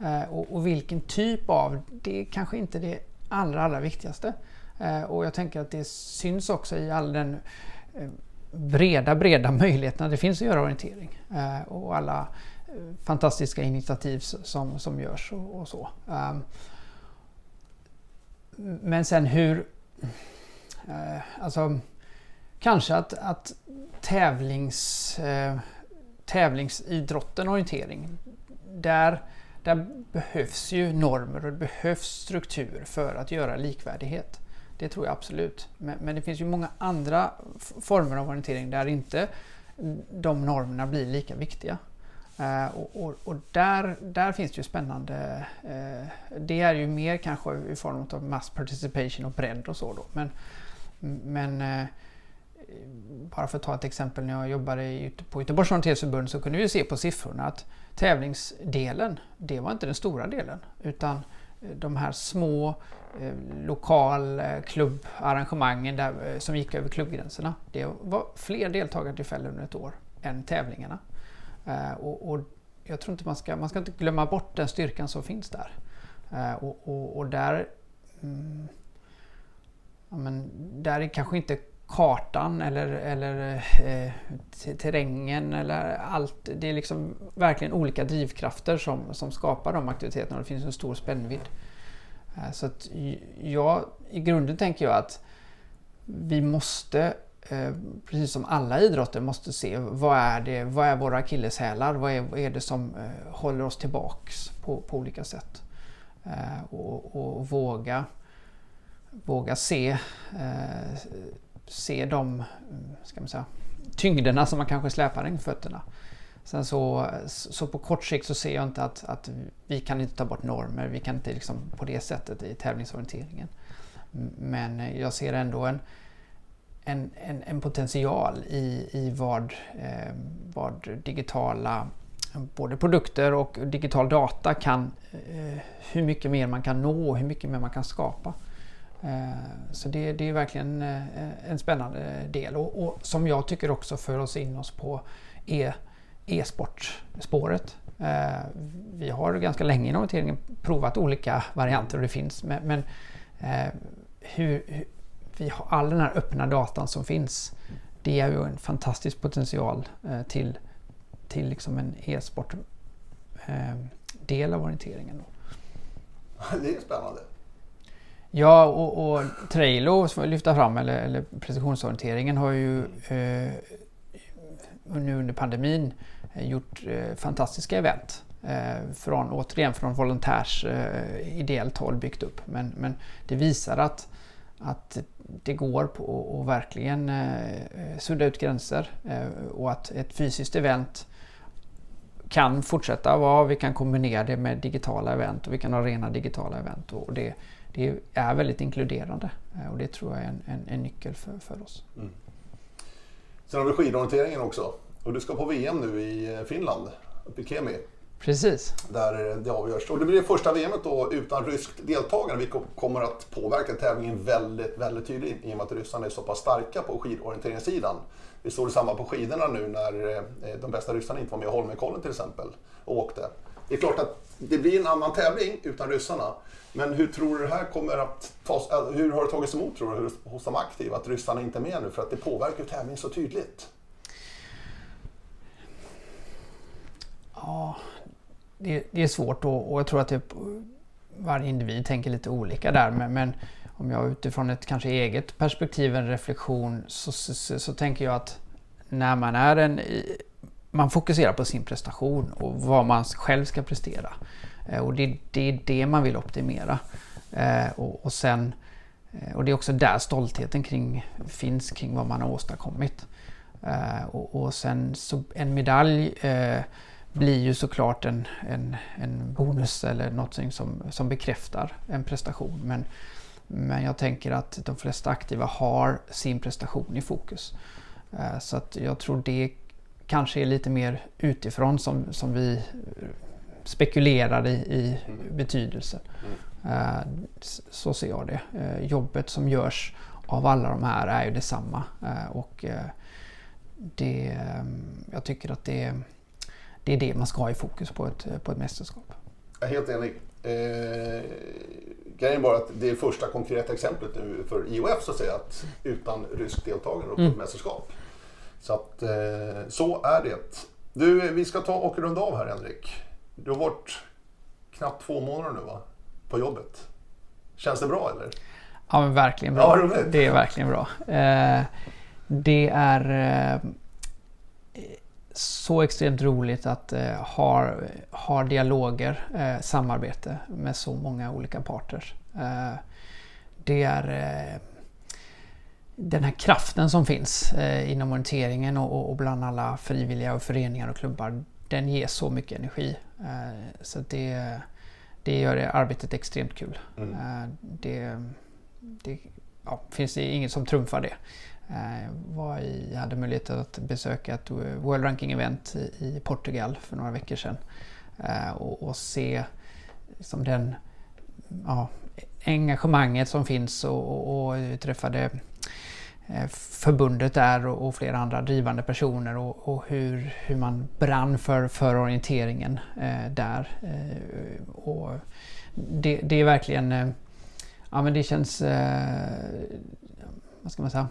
Eh, och, och, vilken typ av, det är kanske inte det allra, allra viktigaste. Eh, och jag tänker att det syns också i all den eh, breda, breda möjligheterna det finns att göra orientering. Eh, och alla eh, fantastiska initiativ som, som görs och, och så. Um, men sen hur... Eh, alltså, kanske att, att tävlings, eh, tävlingsidrotten orientering, där, där behövs ju normer och det behövs struktur för att göra likvärdighet. Det tror jag absolut. Men, men det finns ju många andra former av orientering där inte de normerna blir lika viktiga. Uh, och, och, och, där, där finns det ju spännande... Uh, det är ju mer kanske i form av mass participation och bredd och så då. Men, men uh, bara för att ta ett exempel, när jag jobbade på Göteborgs orienteringsförbund så kunde vi se på siffrorna att tävlingsdelen, det var inte den stora delen. Utan eh, de här små eh, lokalklubbarrangemangen eh, där, eh, som gick över klubbgränserna. Det var fler deltagartillfällen under ett år än tävlingarna. Eh, och, och, jag tror inte man ska, man ska inte glömma bort den styrkan som finns där. Eh, och, och, och, där, mm, ja, men där är kanske inte kartan eller, eller eh, terrängen eller allt. Det är liksom verkligen olika drivkrafter som, som skapar de aktiviteterna och det finns en stor spännvidd. Eh, så att jag, i grunden tänker jag att vi måste, eh, precis som alla idrotter, måste se vad är, det, vad är våra akilleshälar? Vad är, vad är det som eh, håller oss tillbaks på, på olika sätt? Eh, och, och, våga, våga se eh, se de eh, ska man säga, tyngderna som man kanske släpar in fötterna. Sen så, så på kort sikt så ser jag inte att, att vi kan inte ta bort normer, vi kan inte liksom på det sättet i tävlingsorienteringen. Men jag ser ändå en, en, en, en potential i, i vad, eh, vad digitala både produkter och digital data kan, eh, hur mycket mer man kan nå och hur mycket mer man kan skapa. Eh, så det, det är verkligen eh, en spännande del och, och, som jag tycker också för oss in oss på e, e-sportspåret. E vi har ganska länge inom orienteringen provat olika varianter och det finns men, men hur, hur, vi har all den här öppna datan som finns det är ju en fantastisk potential till, till liksom en e-sport del av orienteringen. Det är spännande. Ja, och, och Trailo som vi lyfta fram, eller, eller precisionsorienteringen, har ju eh, nu under pandemin eh, gjort eh, fantastiska event. Eh, från, återigen från volontärs eh, ideellt håll byggt upp. Men, men det visar att, att det går på att verkligen eh, sudda ut gränser eh, och att ett fysiskt event kan fortsätta vara, vi kan kombinera det med digitala event och vi kan ha rena digitala event. Och det, det är väldigt inkluderande eh, och det tror jag är en, en, en nyckel för, för oss. Mm. Sen har vi skidorienteringen också och du ska på VM nu i eh, Finland, uppe i Kemi. Precis. Där det avgörs. Och det blir det första VMet då utan ryskt deltagande vilket kommer att påverka tävlingen väldigt, väldigt tydligt i och med att ryssarna är så pass starka på skidorienteringssidan. Vi såg detsamma på skidorna nu när eh, de bästa ryssarna inte var med i Holmenkollen till exempel och åkte. Det är klart att det blir en annan tävling utan ryssarna. Men hur tror du det här kommer att tas, äh, hur har det tagits emot tror du hos de aktiva att ryssarna inte är med nu? För att det påverkar tävlingen så tydligt. Ja, det, det är svårt och, och jag tror att det, varje individ tänker lite olika där. Men, men om jag utifrån ett kanske eget perspektiv, en reflektion, så, så, så, så tänker jag att när man är en man fokuserar på sin prestation och vad man själv ska prestera. Eh, och det, det är det man vill optimera. Eh, och, och, sen, eh, och det är också där stoltheten kring, finns kring vad man har åstadkommit. Och, och sen så en medalj blir ju såklart en, en, en bonus eller något som, som bekräftar en prestation. Men, men jag tänker att de flesta aktiva har sin prestation i fokus. Så att jag tror det kanske är lite mer utifrån som, som vi spekulerar i, i mm. betydelse. Mm. Uh, så ser jag det. Uh, jobbet som görs av alla de här är ju detsamma. Uh, och det, jag tycker att det, det är det man ska ha i fokus på ett, på ett mästerskap. Jag är helt enig. Eh, grejen bara att det är första konkreta exemplet nu för IOF så att säga, att utan ryskt deltagande på mm. ett mästerskap. Så att eh, så är det. Du, vi ska ta och runda av här Henrik. Du har varit knappt två månader nu va? På jobbet. Känns det bra eller? Ja men verkligen bra. Ja, det är verkligen bra. Eh, det är eh, så extremt roligt att eh, ha, ha dialoger, samarbete med så många olika parter. Det är den här kraften som finns eh, inom orienteringen och, och, bland alla frivilliga och föreningar och klubbar. Den ger så mycket energi. Eh, så det, det gör det arbetet extremt kul. Mm. det, det ja, finns det inget som trumfar det. Jag var i, hade möjlighet att besöka ett World Ranking-event i Portugal för några veckor sedan. Och, och se liksom den ja, engagemanget som finns och, och, och träffade eh, Eh, förbundet där och, flera andra drivande personer och, och, hur, hur man brann för, för orienteringen eh, där. Eh, och det, det, är verkligen, eh, ja men det känns, eh, vad ska man säga,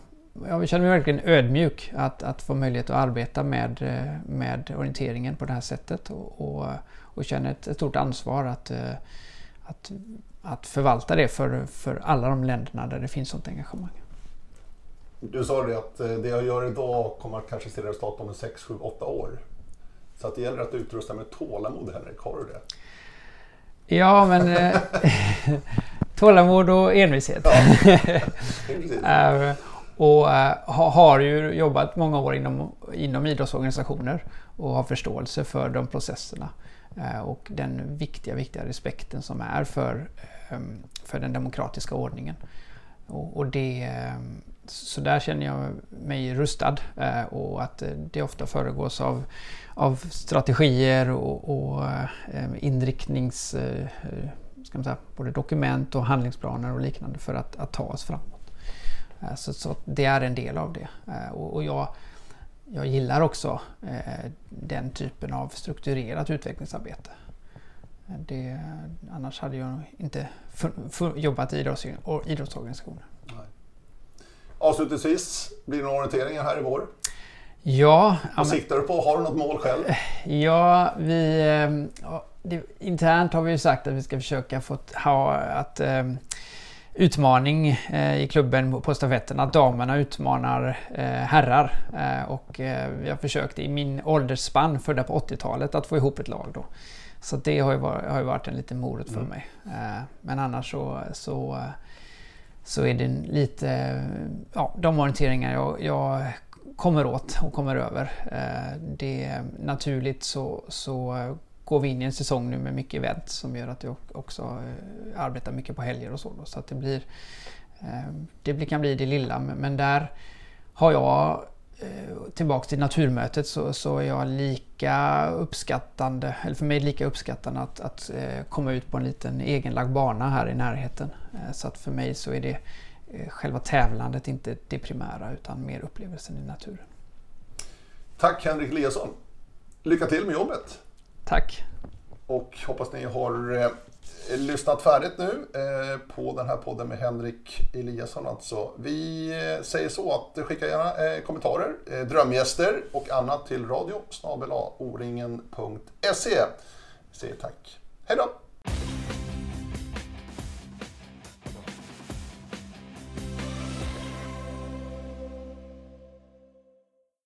jag känner mig verkligen ödmjuk att, att få möjlighet att arbeta med, eh, med orienteringen på det här sättet och, och, och känner ett, ett stort ansvar att, eh, att att förvalta det för, för alla de länderna där det finns sånt engagemang. Du sa det att eh, det jag gör idag kommer att kanske se resultat om 6, 7, 8 år. Så att det gäller att utrusta med tålamod Henrik, har du det? Ja, men eh, tålamod och envishet. Ja, uh, och har ju jobbat många år inom, inom idrottsorganisationer och har förståelse för de processerna. Och den viktiga, viktiga respekten som är för för den demokratiska ordningen. Och, och det, så där känner jag mig rustad eh, och att eh, det ofta föregås av, av strategier och, och eh, inriktnings... Eh, ska man säga, både dokument och handlingsplaner och liknande för att, att ta oss framåt. Eh, så, så, det är en del av det. Eh, och, och jag, jag gillar också den typen av strukturerat utvecklingsarbete. Det, annars hade jag inte jobbat i idrottsorganisationer. Avslutningsvis, blir det några orienteringar här i vår? Ja. Vad siktar du på? Har du något mål själv? Ja, vi... Eh, det, internt har vi sagt att vi ska försöka få ha att eh, utmaning eh, i klubben på stafetten att damerna utmanar herrar. Och vi har försökt i min åldersspann, födda på 80-talet, att få ihop ett lag då. Så det har ju varit, har ju varit en liten morot för mm. mig. Men annars så, så, så är det lite, ja, de orienteringar jag, jag kommer åt och kommer över. Eh, det naturligt så, så går vi in i en säsong nu med mycket event som gör att jag också eh, arbetar mycket på helger och så. Då, så att det blir, eh, det kan bli det lilla men där har jag Eh, tillbaks till naturmötet så, så är jag lika uppskattande, eller för mig lika uppskattande att, att eh, komma ut på en liten egenlagd bana här i närheten. Eh, så att för mig så är det själva tävlandet inte det primära utan mer upplevelsen i naturen. Tack Henrik Eliasson. Lycka till med jobbet. Tack. Och hoppas ni har lyssnat färdigt nu eh, på den här podden med Henrik Eliasson. Alltså. Vi eh, säger så att skicka gärna eh, kommentarer, drömgäster och annat till radio snabel Vi säger tack. Hej då!